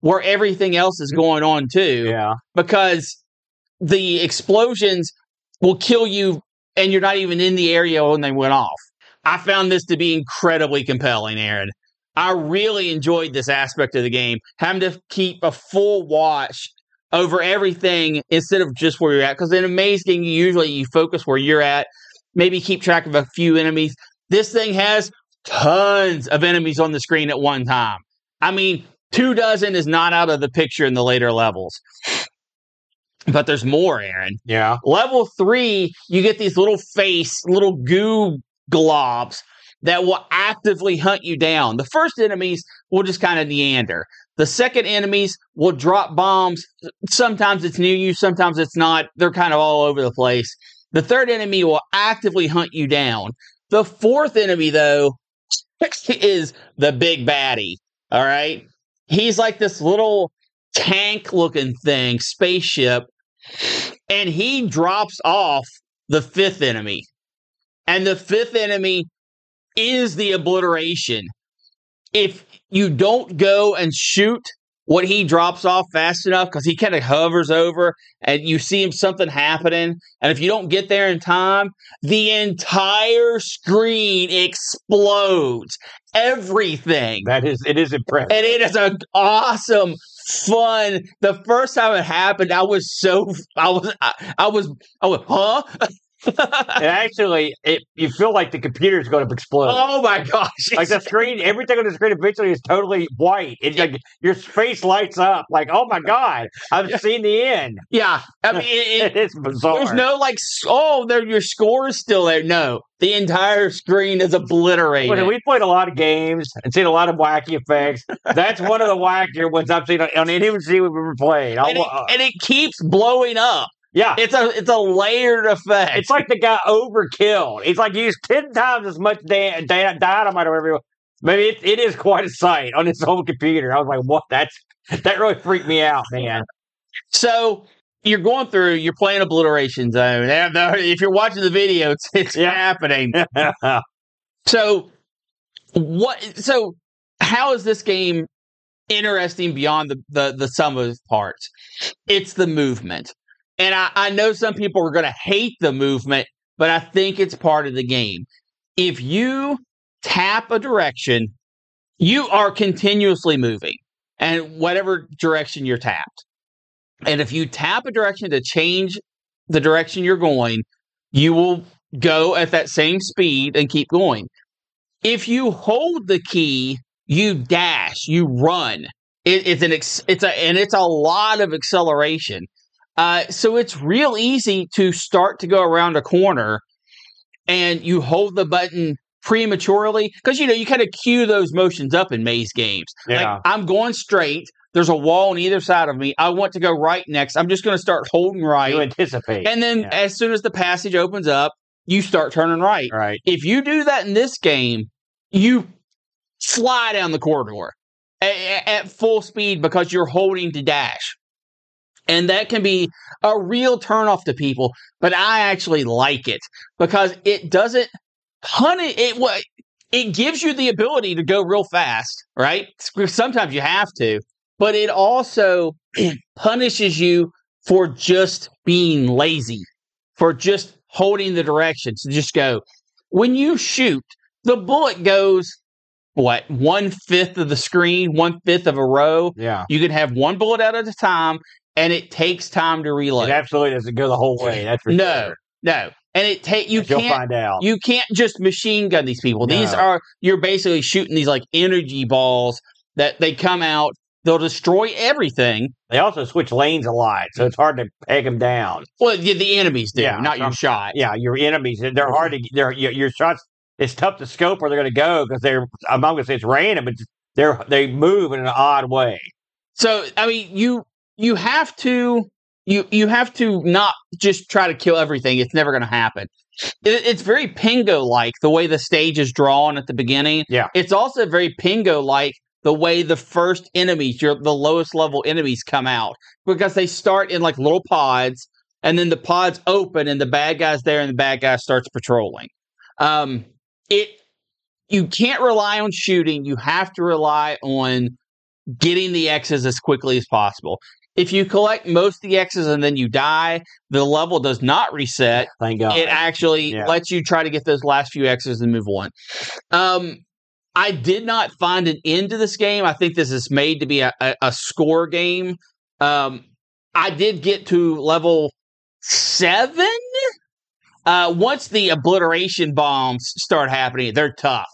where everything else is going on too Yeah. because the explosions will kill you and you're not even in the area when they went off. I found this to be incredibly compelling, Aaron. I really enjoyed this aspect of the game, having to keep a full watch over everything instead of just where you're at. Because in a maze game, usually you focus where you're at, maybe keep track of a few enemies. This thing has tons of enemies on the screen at one time. I mean, two dozen is not out of the picture in the later levels. But there's more, Aaron. Yeah. Level three, you get these little face, little goo globs that will actively hunt you down. The first enemies will just kind of neander. The second enemies will drop bombs. Sometimes it's near you, sometimes it's not. They're kind of all over the place. The third enemy will actively hunt you down. The fourth enemy, though, is the big baddie. All right. He's like this little tank looking thing, spaceship, and he drops off the fifth enemy. And the fifth enemy is the obliteration. If you don't go and shoot what he drops off fast enough, because he kind of hovers over and you see him something happening, and if you don't get there in time, the entire screen explodes. Everything. That is it is impressive. And it is an awesome, fun. The first time it happened, I was so I was I, I was I was huh? And actually, it, you feel like the computer is going to explode. oh my gosh! like the screen, everything on the screen eventually is totally white. It's like your face lights up. Like, oh my god, I've seen the end. yeah, I mean, it, It is bizarre. there's no like, oh, there your score is still there. No, the entire screen is obliterated. Well, we played a lot of games and seen a lot of wacky effects. That's one of the wackier ones I've seen on, on any MC we've ever played. And, it, uh, and it keeps blowing up. Yeah, It's a it's a layered effect. it's like the guy overkilled. It's like he used ten times as much da- da- dynamite or whatever. Maybe it, it is quite a sight on his own computer. I was like, what? That's that really freaked me out, man. So you're going through, you're playing Obliteration Zone. If you're watching the video, it's, it's Yeah. happening. So what? So how is this game interesting beyond the the, the sum of parts? It's the movement, and I, I know some people are going to hate the movement, but I think it's part of the game. If you tap a direction, you are continuously moving, and whatever direction you're tapped. And if you tap a direction to change the direction you're going, you will go at that same speed and keep going. If you hold the key, you dash, you run. It, it's an ex, it's a and it's a lot of acceleration. Uh, so it's real easy to start to go around a corner, and you hold the button prematurely because you know you kind of cue those motions up in maze games. Yeah. Like I'm going straight. There's a wall on either side of me. I want to go right next. I'm just going to start holding right. you anticipate. And then Yeah. as soon as the passage opens up, you start turning right. right. If you do that in this game, you slide down the corridor at, at full speed because you're holding to dash. And that can be a real turnoff to people, but I actually like it because it doesn't punish it. What it gives you the ability to go real fast, right? Sometimes you have to, but it also punishes you for just being lazy, for just holding the direction to just go. When you shoot, the bullet goes what one fifth of the screen, one fifth of a row. Yeah. You can have one bullet out at a time, and it takes time to reload. It absolutely doesn't go the whole way. That's for No, sure. no, and it take you You'll can't find out. you can't just machine gun these people. These are you're basically shooting these like energy balls that they come out. They'll destroy everything. They also switch lanes a lot, so it's hard to peg them down. Well, the, the enemies do, Yeah, not your shot. Yeah, your enemies, they're hard to, they're, your, your shots, it's tough to scope where they're going to go because they're, I'm not going to say it's random, but they're, they move in an odd way. So I mean, you you have to you you have to not just try to kill everything. It's never going to happen. It, it's very Pengo like the way the stage is drawn at the beginning. Yeah. it's also very Pengo like the way the first enemies, your the lowest level enemies, come out because they start in like little pods, and then the pods open, and the bad guys there, and the bad guy starts patrolling. Um, it you can't rely on shooting. You have to rely on getting the X's as quickly as possible. If you collect most of the X's and then you die, the level does not reset. Thank God. It actually Yeah. lets you try to get those last few X's and move on. Um, I did not find an end to this game. I think this is made to be a, a, a score game. Um, I did get to level seven. Uh, once the obliteration bombs start happening, they're tough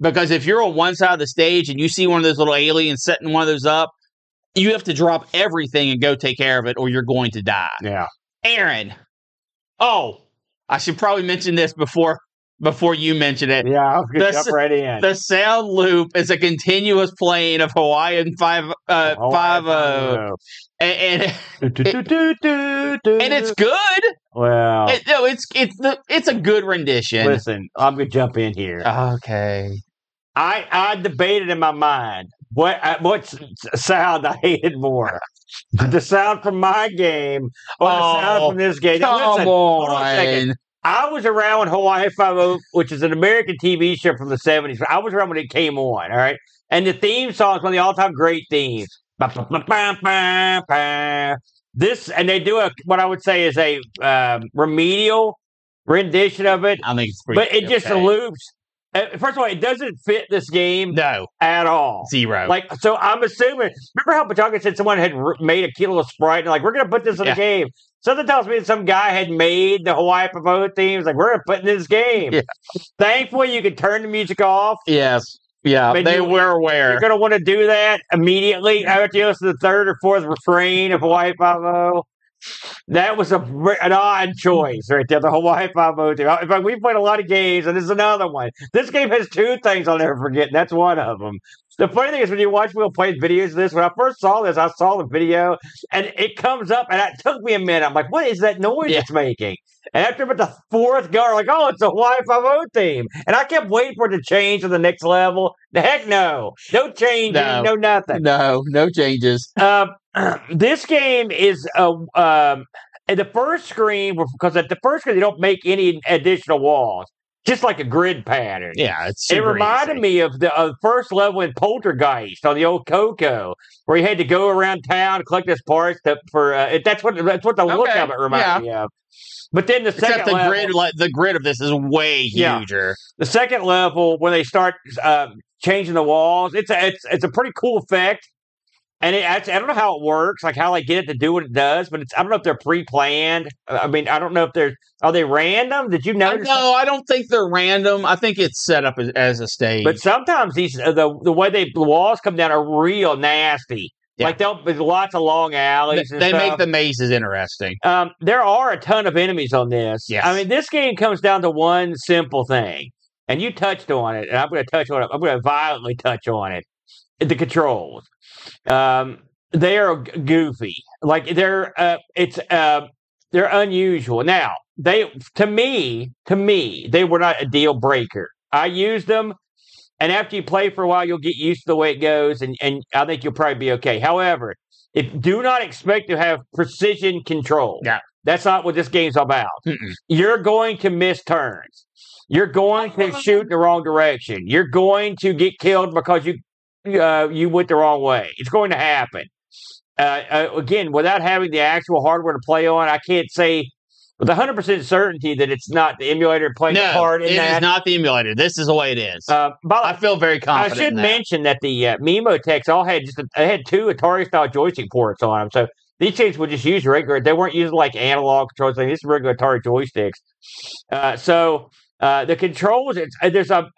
because if you're on one side of the stage and you see one of those little aliens setting one of those up, you have to drop everything and go take care of it, or you're going to die. yeah. Aaron. Oh, I should probably mention this before before you mention it. Yeah, I was going to The jump right in. The sound loop is a continuous playing of Hawaiian five uh five uh and and, do. and it's good. well. It, no, it's it's the it's a good rendition. listen, I'm going to jump in here. Okay. I I debated in my mind what uh, what sound I hated more, the sound from my game or the sound Oh, from this game. Now, Come listen, hold on a second. I was around when Hawaii Five O, which is an American TV show from the seventies. I was around when it came on. All right, and the theme song is one of the all-time great themes. This and they do a what I would say is a um, remedial rendition of it, I think it's pretty but it just okay. loops. Uh, First of all, it doesn't fit this game No, at all. zero. Like, so I'm assuming. Remember how Pachanga said someone had r- made a kilo of Sprite and like, we're going to put this in Yeah. the game. Something tells me that some guy had made the Hawaii Five-O theme. It's like, we're going to put in this game. Yeah. Thankfully, you can turn the music off. yes. Yeah, But they you- were aware. You're going to want to do that immediately after you listen to the third or fourth refrain of Hawaii Five-O. That was a, an odd choice right there, the Hawaii Five-O theme. In fact, we played a lot of games, and this is another one. This game has two things I'll never forget, and that's one of them. The funny thing is, when you watch people play videos of this, when I first saw this, I saw the video, and it comes up, and it took me a minute. I'm like, what is that noise Yeah. it's making? And after about the fourth go, I'm like, oh, it's a Hawaii Five-O theme. And I kept waiting for it to change to the next level. The heck no. No changes, No. no, nothing. No, no changes. Um, this game is a um, at the first screen because at the first screen they don't make any additional walls, just like a grid pattern. Yeah, it's It reminded easy. me of the uh, first level in Poltergeist on the old Coco, where you had to go around town collect his parts to, for. Uh, it, that's what that's what the look of it reminded yeah. me of. But then the Except second the level, grid, like the grid of this is way Yeah. huger. the second level when they start um, changing the walls, it's a it's it's a pretty cool effect. And it, I don't know how it works, like how they get it to do what it does, but it's I don't know if they're pre-planned. I mean, I don't know if they're are they random. Did you notice? no, I don't think they're random. I think it's set up as, as a stage. But sometimes these uh, the the way they the walls come down are real nasty. Yeah. Like they'll there's lots of long they, alleys. and they make the mazes interesting. Um, there are a ton of enemies on this. Yes. I mean, this game comes down to one simple thing, and you touched on it, and I'm going to touch on it. I'm going to violently touch on it. The controls, um, they are goofy. Like they're, uh, it's, uh, they're unusual. Now, they, to me, to me, they were not a deal breaker. I used them, and after you play for a while, you'll get used to the way it goes, and, and I think you'll probably be okay. However, if do not expect to have precision control. Yeah. That's not what this game's about. Mm-mm. You're going to miss turns. You're going to shoot in the wrong direction. You're going to get killed because you uh, you went the wrong way. It's going to happen. Uh, uh, again, without having the actual hardware to play on, I can't say with 100% certainty that it's not the emulator playing a No, part it in is that. not the emulator. This is the way it is. uh, the I feel very confident. I should that. mention that the uh, Memotechs all had just a, they had two Atari style joystick ports on them, so these things would just use regular. They weren't using like analog controls. Things. These are regular Atari joysticks. Uh, so uh, the controls, it's, uh, there's a.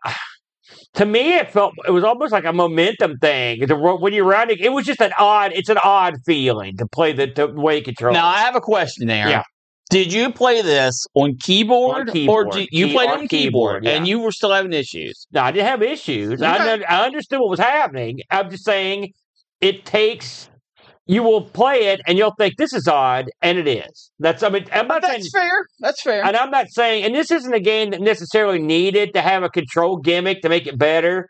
To me, it felt it was almost like a momentum thing. When you're riding, it was just an odd. It's an odd feeling to play the, the way control. Now I have a question there. Yeah. Did you play this on keyboard, On keyboard. or did you Key- played it on on keyboard, keyboard, and you were still having issues? No, I didn't have issues. I, I understood what was happening. I'm just saying it takes. You will play it and you'll think this is odd, and it is. That's. I mean, I'm not saying. That's fair. That's fair. And I'm not saying, and this isn't a game that necessarily needed to have a control gimmick to make it better.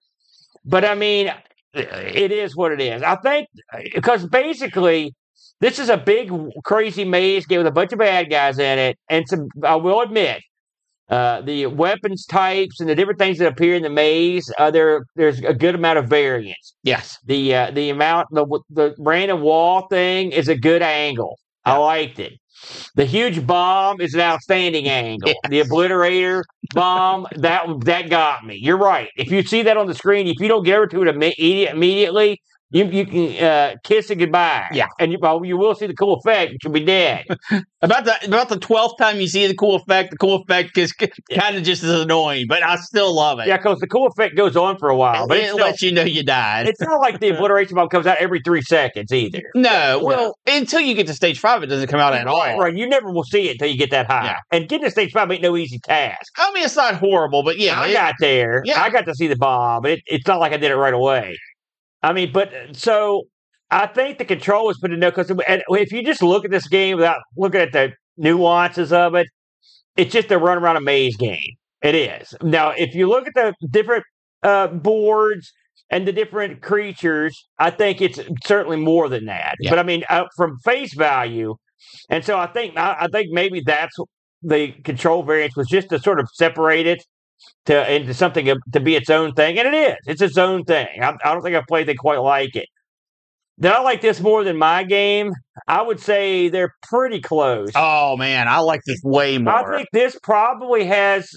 But I mean, it is what it is. I think because basically, this is a big, crazy maze game with a bunch of bad guys in it, and some. I will admit, uh, the weapons types and the different things that appear in the maze. Uh, there, there's a good amount of variance. Yes. The uh, the amount the the random wall thing is a good angle. I liked it. The huge bomb is an outstanding angle. The obliterator bomb that that got me. You're right. If you see that on the screen, if you don't get over to it imme- immediately, you you can uh, kiss it goodbye. Yeah. and you, well, you will see the cool effect, but you'll be dead. About the about the twelfth time you see the cool effect, the cool effect is kind of just as annoying, but I still love it. yeah, because the cool effect goes on for a while, but it still, lets you know you died. it's not like the obliteration bomb comes out every three seconds either. no, well, until you get to stage five, it doesn't come out at all. Right, right. You never will see it until you get that high. Yeah. And getting to stage five ain't no easy task. I mean, it's not horrible, but yeah, I it- got there. Yeah. I got to see the bomb, it, it's not like I did it right away. I mean, but uh, so I think the control was put in there because if you just look at this game without looking at the nuances of it, it's just a run around a maze game. It is. Now, if you look at the different uh, boards and the different creatures, I think it's certainly more than that. Yeah. But I mean, uh, from face value, and so I think I, I think maybe that's the control variance was just to sort of separate it to into something to be its own thing, and it is. It's its own thing. I, I don't think I've played it quite like it. Did I like this more than my game? I would say they're pretty close. Oh man, I like this way more. I think this probably has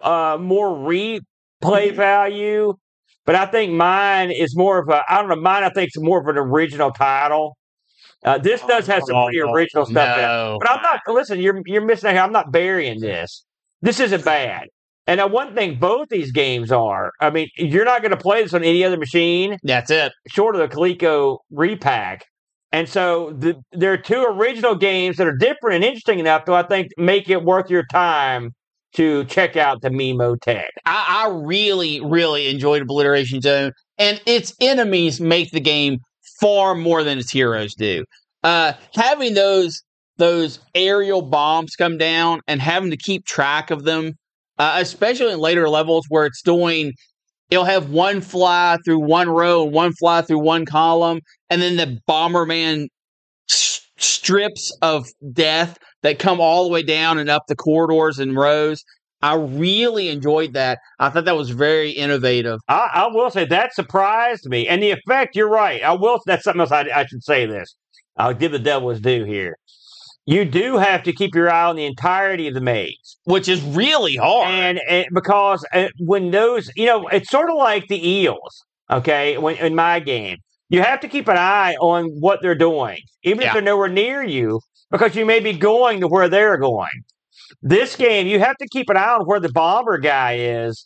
uh, more replay Mm-hmm. value, but I think mine is more of a. I don't know. Mine I think is more of an original title. Uh, this does have some pretty Oh, original stuff. in it. But I'm not. Listen, you're you're missing out. here. I'm not burying this. This isn't bad. And uh, one thing both these games are. I mean, you're not going to play this on any other machine That's it. short of the Coleco repack. And so the, there are two original games that are different and interesting enough to I think make it worth your time to check out the Memotech. I, I really, really enjoyed Obliteration Zone, and its enemies make the game far more than its heroes do. Uh, having those those aerial bombs come down and having to keep track of them, uh, especially in later levels where it's doing, it'll have one fly through one row and one fly through one column, and then the Bomberman strips of death that come all the way down and up the corridors and rows. I really enjoyed that. I thought that was very innovative. I, I will say that surprised me. And the effect, you're right. I will. That's something else I, I should say this. I'll give the devil his due here. You do have to keep your eye on the entirety of the maze. which is really hard. and, and because uh, when those, you know, it's sort of like the eels. Okay, when in my game, you have to keep an eye on what they're doing, even Yeah. if they're nowhere near you, because you may be going to where they're going. This game, you have to keep an eye on where the bomber guy is,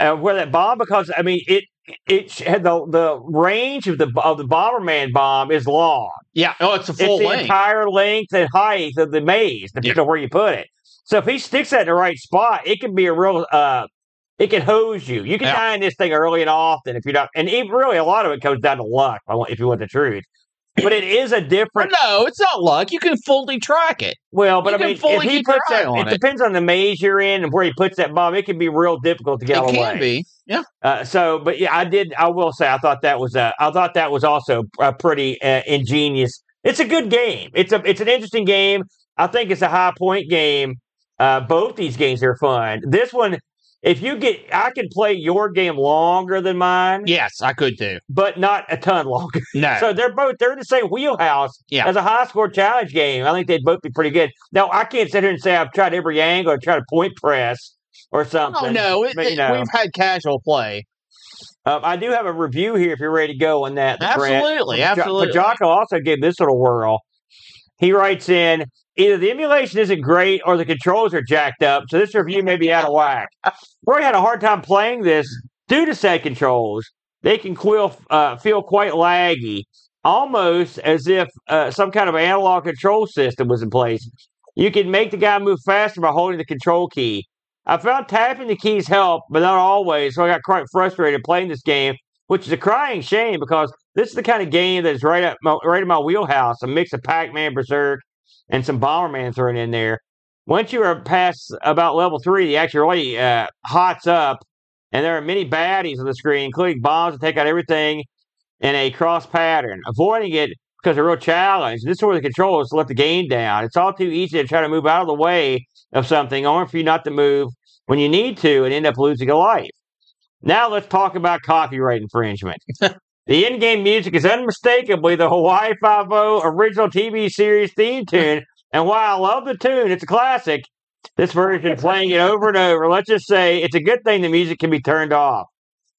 uh, where that bomb, because I mean, it it had the the range of the of the Bomberman bomb is long. yeah, oh, it's a It's full the length. entire length and height of the maze, depending on where you put it. So if he sticks that in the right spot, it can be a real. uh It can hose you. You can Yeah. die in this thing early and often if you're not. And even really, a lot of it comes down to luck. if I want- If you want the truth, but it is a different. no, it's not luck. You can fully track it. Well, but You I mean, fully if he puts that, it, it. depends on the maze you're in and where he puts that bomb. It can be real difficult to get it of the can be. Yeah. Uh, so, but yeah, I did. I will say, I thought that was a. I thought that was also a pretty uh, ingenious. It's a good game. It's a. It's an interesting game. I think it's a high point game. Uh, both these games are fun. This one, if you get, I can play your game longer than mine, Yes, I could too but not a ton longer. No. So they're both they're in the same wheelhouse Yeah. as a high score challenge game. I think they'd both be pretty good. Now I can't sit here and say I've tried every angle or try to point press or something. oh no, it, but, you know. we've had casual play. Um, I do have a review here if you're ready to go on that. Absolutely, Jo- absolutely. But Jocko also gave this little whirl. He writes in either the emulation isn't great or the controls are jacked up, so this review may be out of whack. Roy had a hard time playing this due to set controls. They can feel, uh, feel quite laggy, almost as if uh, some kind of analog control system was in place. You can make the guy move faster by holding the control key. I found tapping the keys help, but not always, so I got quite frustrated playing this game, which is a crying shame because this is the kind of game that's right up my, right in my wheelhouse. A mix of Pac-Man, Berserk, and some Bomberman thrown in there. Once you are past about level three, the action really uh, hots up, and there are many baddies on the screen, including bombs that take out everything in a cross pattern. Avoiding it because a real challenge. This is where the controllers let the game down. It's all too easy to try to move out of the way of something, only for you not to move when you need to and end up losing a life. Now let's talk about copyright infringement. the in-game music is unmistakably the Hawaii Five-O original TV series theme tune, and while I love the tune, it's a classic. This version playing it over and over. Let's just say it's a good thing the music can be turned off.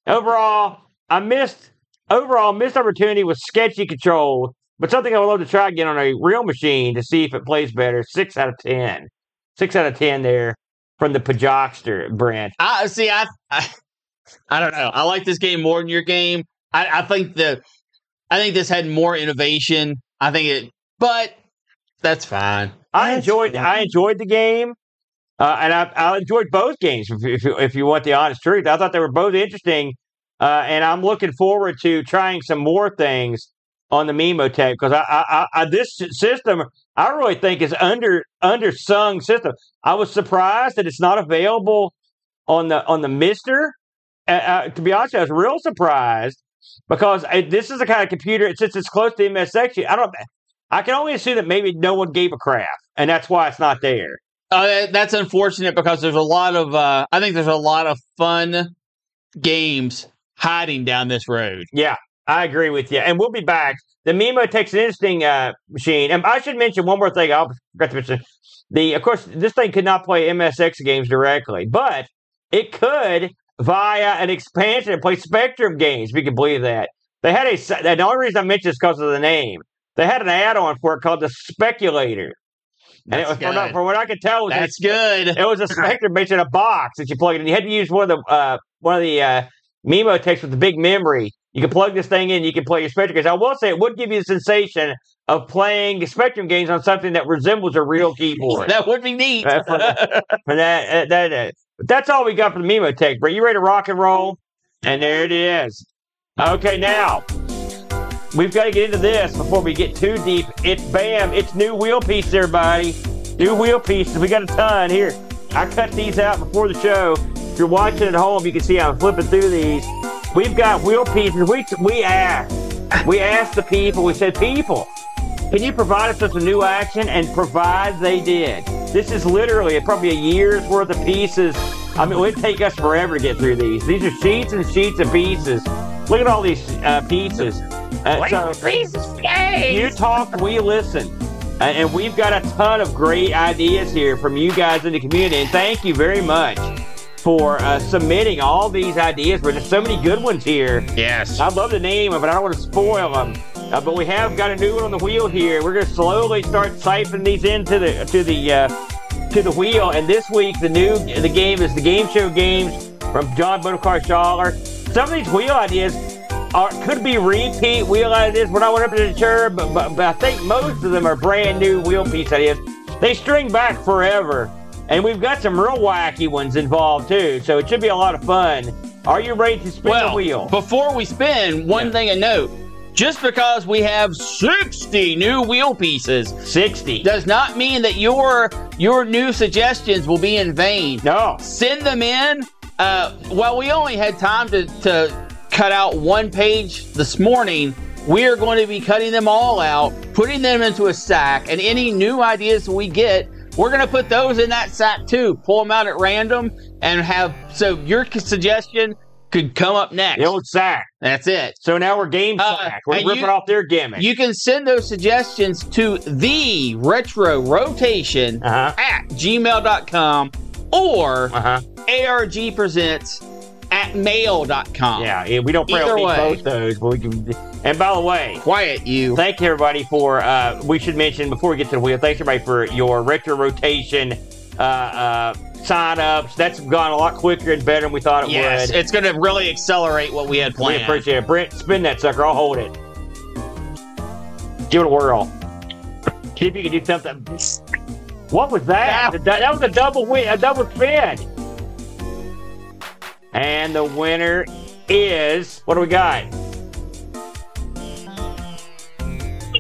Overall, I missed overall missed opportunity with sketchy control, but something I would love to try again on a real machine to see if it plays better. Six out of ten. Six out of ten there from the Pajokster, Brent. I see. I, I I don't know. I like this game more than your game. I, I think the I think this had more innovation. I think it, but that's fine. I enjoyed I enjoyed the game, uh, and I, I enjoyed both games. If, if, you, if you want the honest truth, I thought they were both interesting, uh, and I'm looking forward to trying some more things on the Memotech because I, I, I, this system I really think is under undersung system. I was surprised that it's not available on the on the MiSTer. Uh, uh, to be honest, I was real surprised because uh, this is the kind of computer. Since it's close to MSX, I don't. I can only assume that maybe no one gave a crap, and that's why it's not there. Uh, that's unfortunate because there's a lot of. Uh, I think there's a lot of fun games hiding down this road. Yeah, I agree with you, and we'll be back. The Memotech's an interesting uh, machine, and I should mention one more thing. I forgot to mention the. Of course, this thing could not play MSX games directly, but it could via an expansion and play Spectrum games. If you can believe that. They had a. The only reason I mention this because of the name. They had an add-on for it called the Speculator. And it was, from, from, what I could tell, it that's a, good. It was a Spectrum based in a box that you plugged in. You had to use one of the uh, one of the uh, Memotechs with the big memory. You can plug this thing in. You can play your Spectrum games. I will say it would give you the sensation of playing Spectrum games on something that resembles a real keyboard. that would be neat. Uh, for, for that, uh, that, uh, but that's all we got for the Memotech. But you ready to rock and roll? And there it is. Okay, now we've got to get into this before we get too deep. It's bam! It's new wheel pieces, everybody. New wheel pieces. We got a ton here. I cut these out before the show. If you're watching at home, you can see I'm flipping through these. We've got wheel pieces. We we asked, we asked the people. We said, people, can you provide us with a new action? And provide they did. This is literally probably a year's worth of pieces. I mean, it would take us forever to get through these. These are sheets and sheets of pieces. Look at all these uh, pieces. Uh, so, pieces, You talk, we listen. Uh, and we've got a ton of great ideas here from you guys in the community. And thank you very much for uh, submitting all these ideas. There's so many good ones here. Yes. I'd love to name them, but I don't want to spoil them. Uh, but we have got a new one on the wheel here. We're going to slowly start siphoning these into the to the uh, to the wheel. And this week, the new the game is the game show games from John Bonaparte Schaller. Some of these wheel ideas are could be repeat wheel ideas. We're not 100 sure, but, but but I think most of them are brand new wheel piece ideas. They string back forever. And we've got some real wacky ones involved too, so it should be a lot of fun. Are you ready to spin well, the wheel? Before we spin, one yeah. thing to note. Just because we have 60 new wheel pieces 60 does not mean that your your new suggestions will be in vain. No. Send them in. Uh, well, we only had time to, to cut out one page this morning. We are going to be cutting them all out, putting them into a sack, and any new ideas we get, we're going to put those in that sack too. Pull them out at random and have so your suggestion could come up next. The old sack. That's it. So now we're game uh, sack. We're ripping you, off their gimmick. You can send those suggestions to the retro rotation uh-huh. at gmail.com or uh-huh. ARG presents at mail.com. Yeah, yeah we don't probably both those, but we can. And by the way, quiet you. Thank you everybody for. Uh, we should mention before we get to the wheel. Thanks everybody for your retro rotation. Uh, uh, sign-ups. That's gone a lot quicker and better than we thought it yes, would. it's going to really accelerate what we had planned. We appreciate it. Brent, spin that sucker. I'll hold it. Give it a whirl. See if you can do something. What was that? Yeah. That was a double win, a double spin. And the winner is what do we got?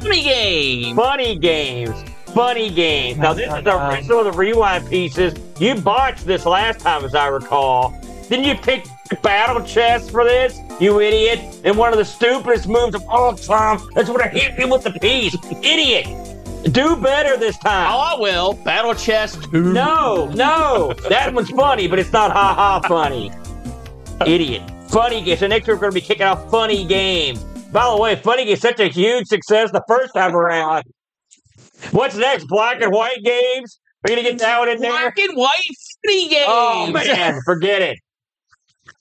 Funny game. Funny games. Funny games. Now this is the, some of the rewind pieces. You botched this last time, as I recall. Didn't you pick battle chess for this? You idiot! And one of the stupidest moves of all time. That's when I hit you with the piece. idiot! Do better this time. Oh, I will. Battle Chess 2. No, no. That one's funny, but it's not ha ha funny. Idiot. Funny game. So next week we're going to be kicking off Funny Game. By the way, Funny Game is such a huge success the first time around. What's next? Black and white games? Are you going to get that one in there? Black and white funny oh, games. Oh, man. Forget it.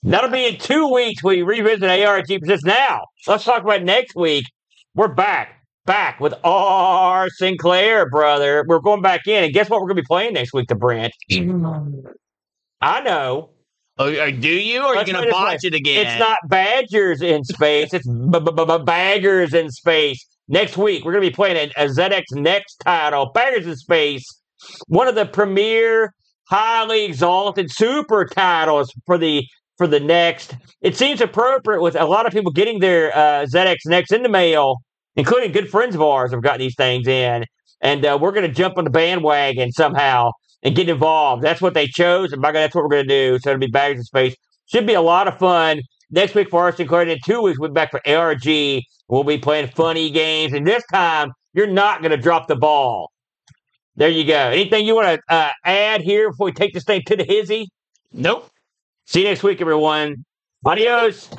That'll be in two weeks. We revisit ARG just Now, let's talk about next week. We're back. Back with R. Sinclair, brother. We're going back in. And guess what we're going to be playing next week, the Brent? I know. Oh, do you? Or are you Let's going to it this botch it again? It's not Badgers in space. It's b- b- b- Baggers in space. Next week, we're going to be playing a, a ZX Next title, Baggers in Space, one of the premier, highly exalted super titles for the for the next. It seems appropriate with a lot of people getting their uh, ZX Next in the mail, including good friends of ours have gotten these things in, and uh, we're going to jump on the bandwagon somehow and get involved. That's what they chose, and by God, that's what we're going to do. So it'll be Baggers in Space. Should be a lot of fun. Next week for Arson Clark, in two weeks we'll be back for ARG. We'll be playing funny games, and this time you're not going to drop the ball. There you go. Anything you want to uh, add here before we take this thing to the hizzy? Nope. See you next week, everyone. Adios.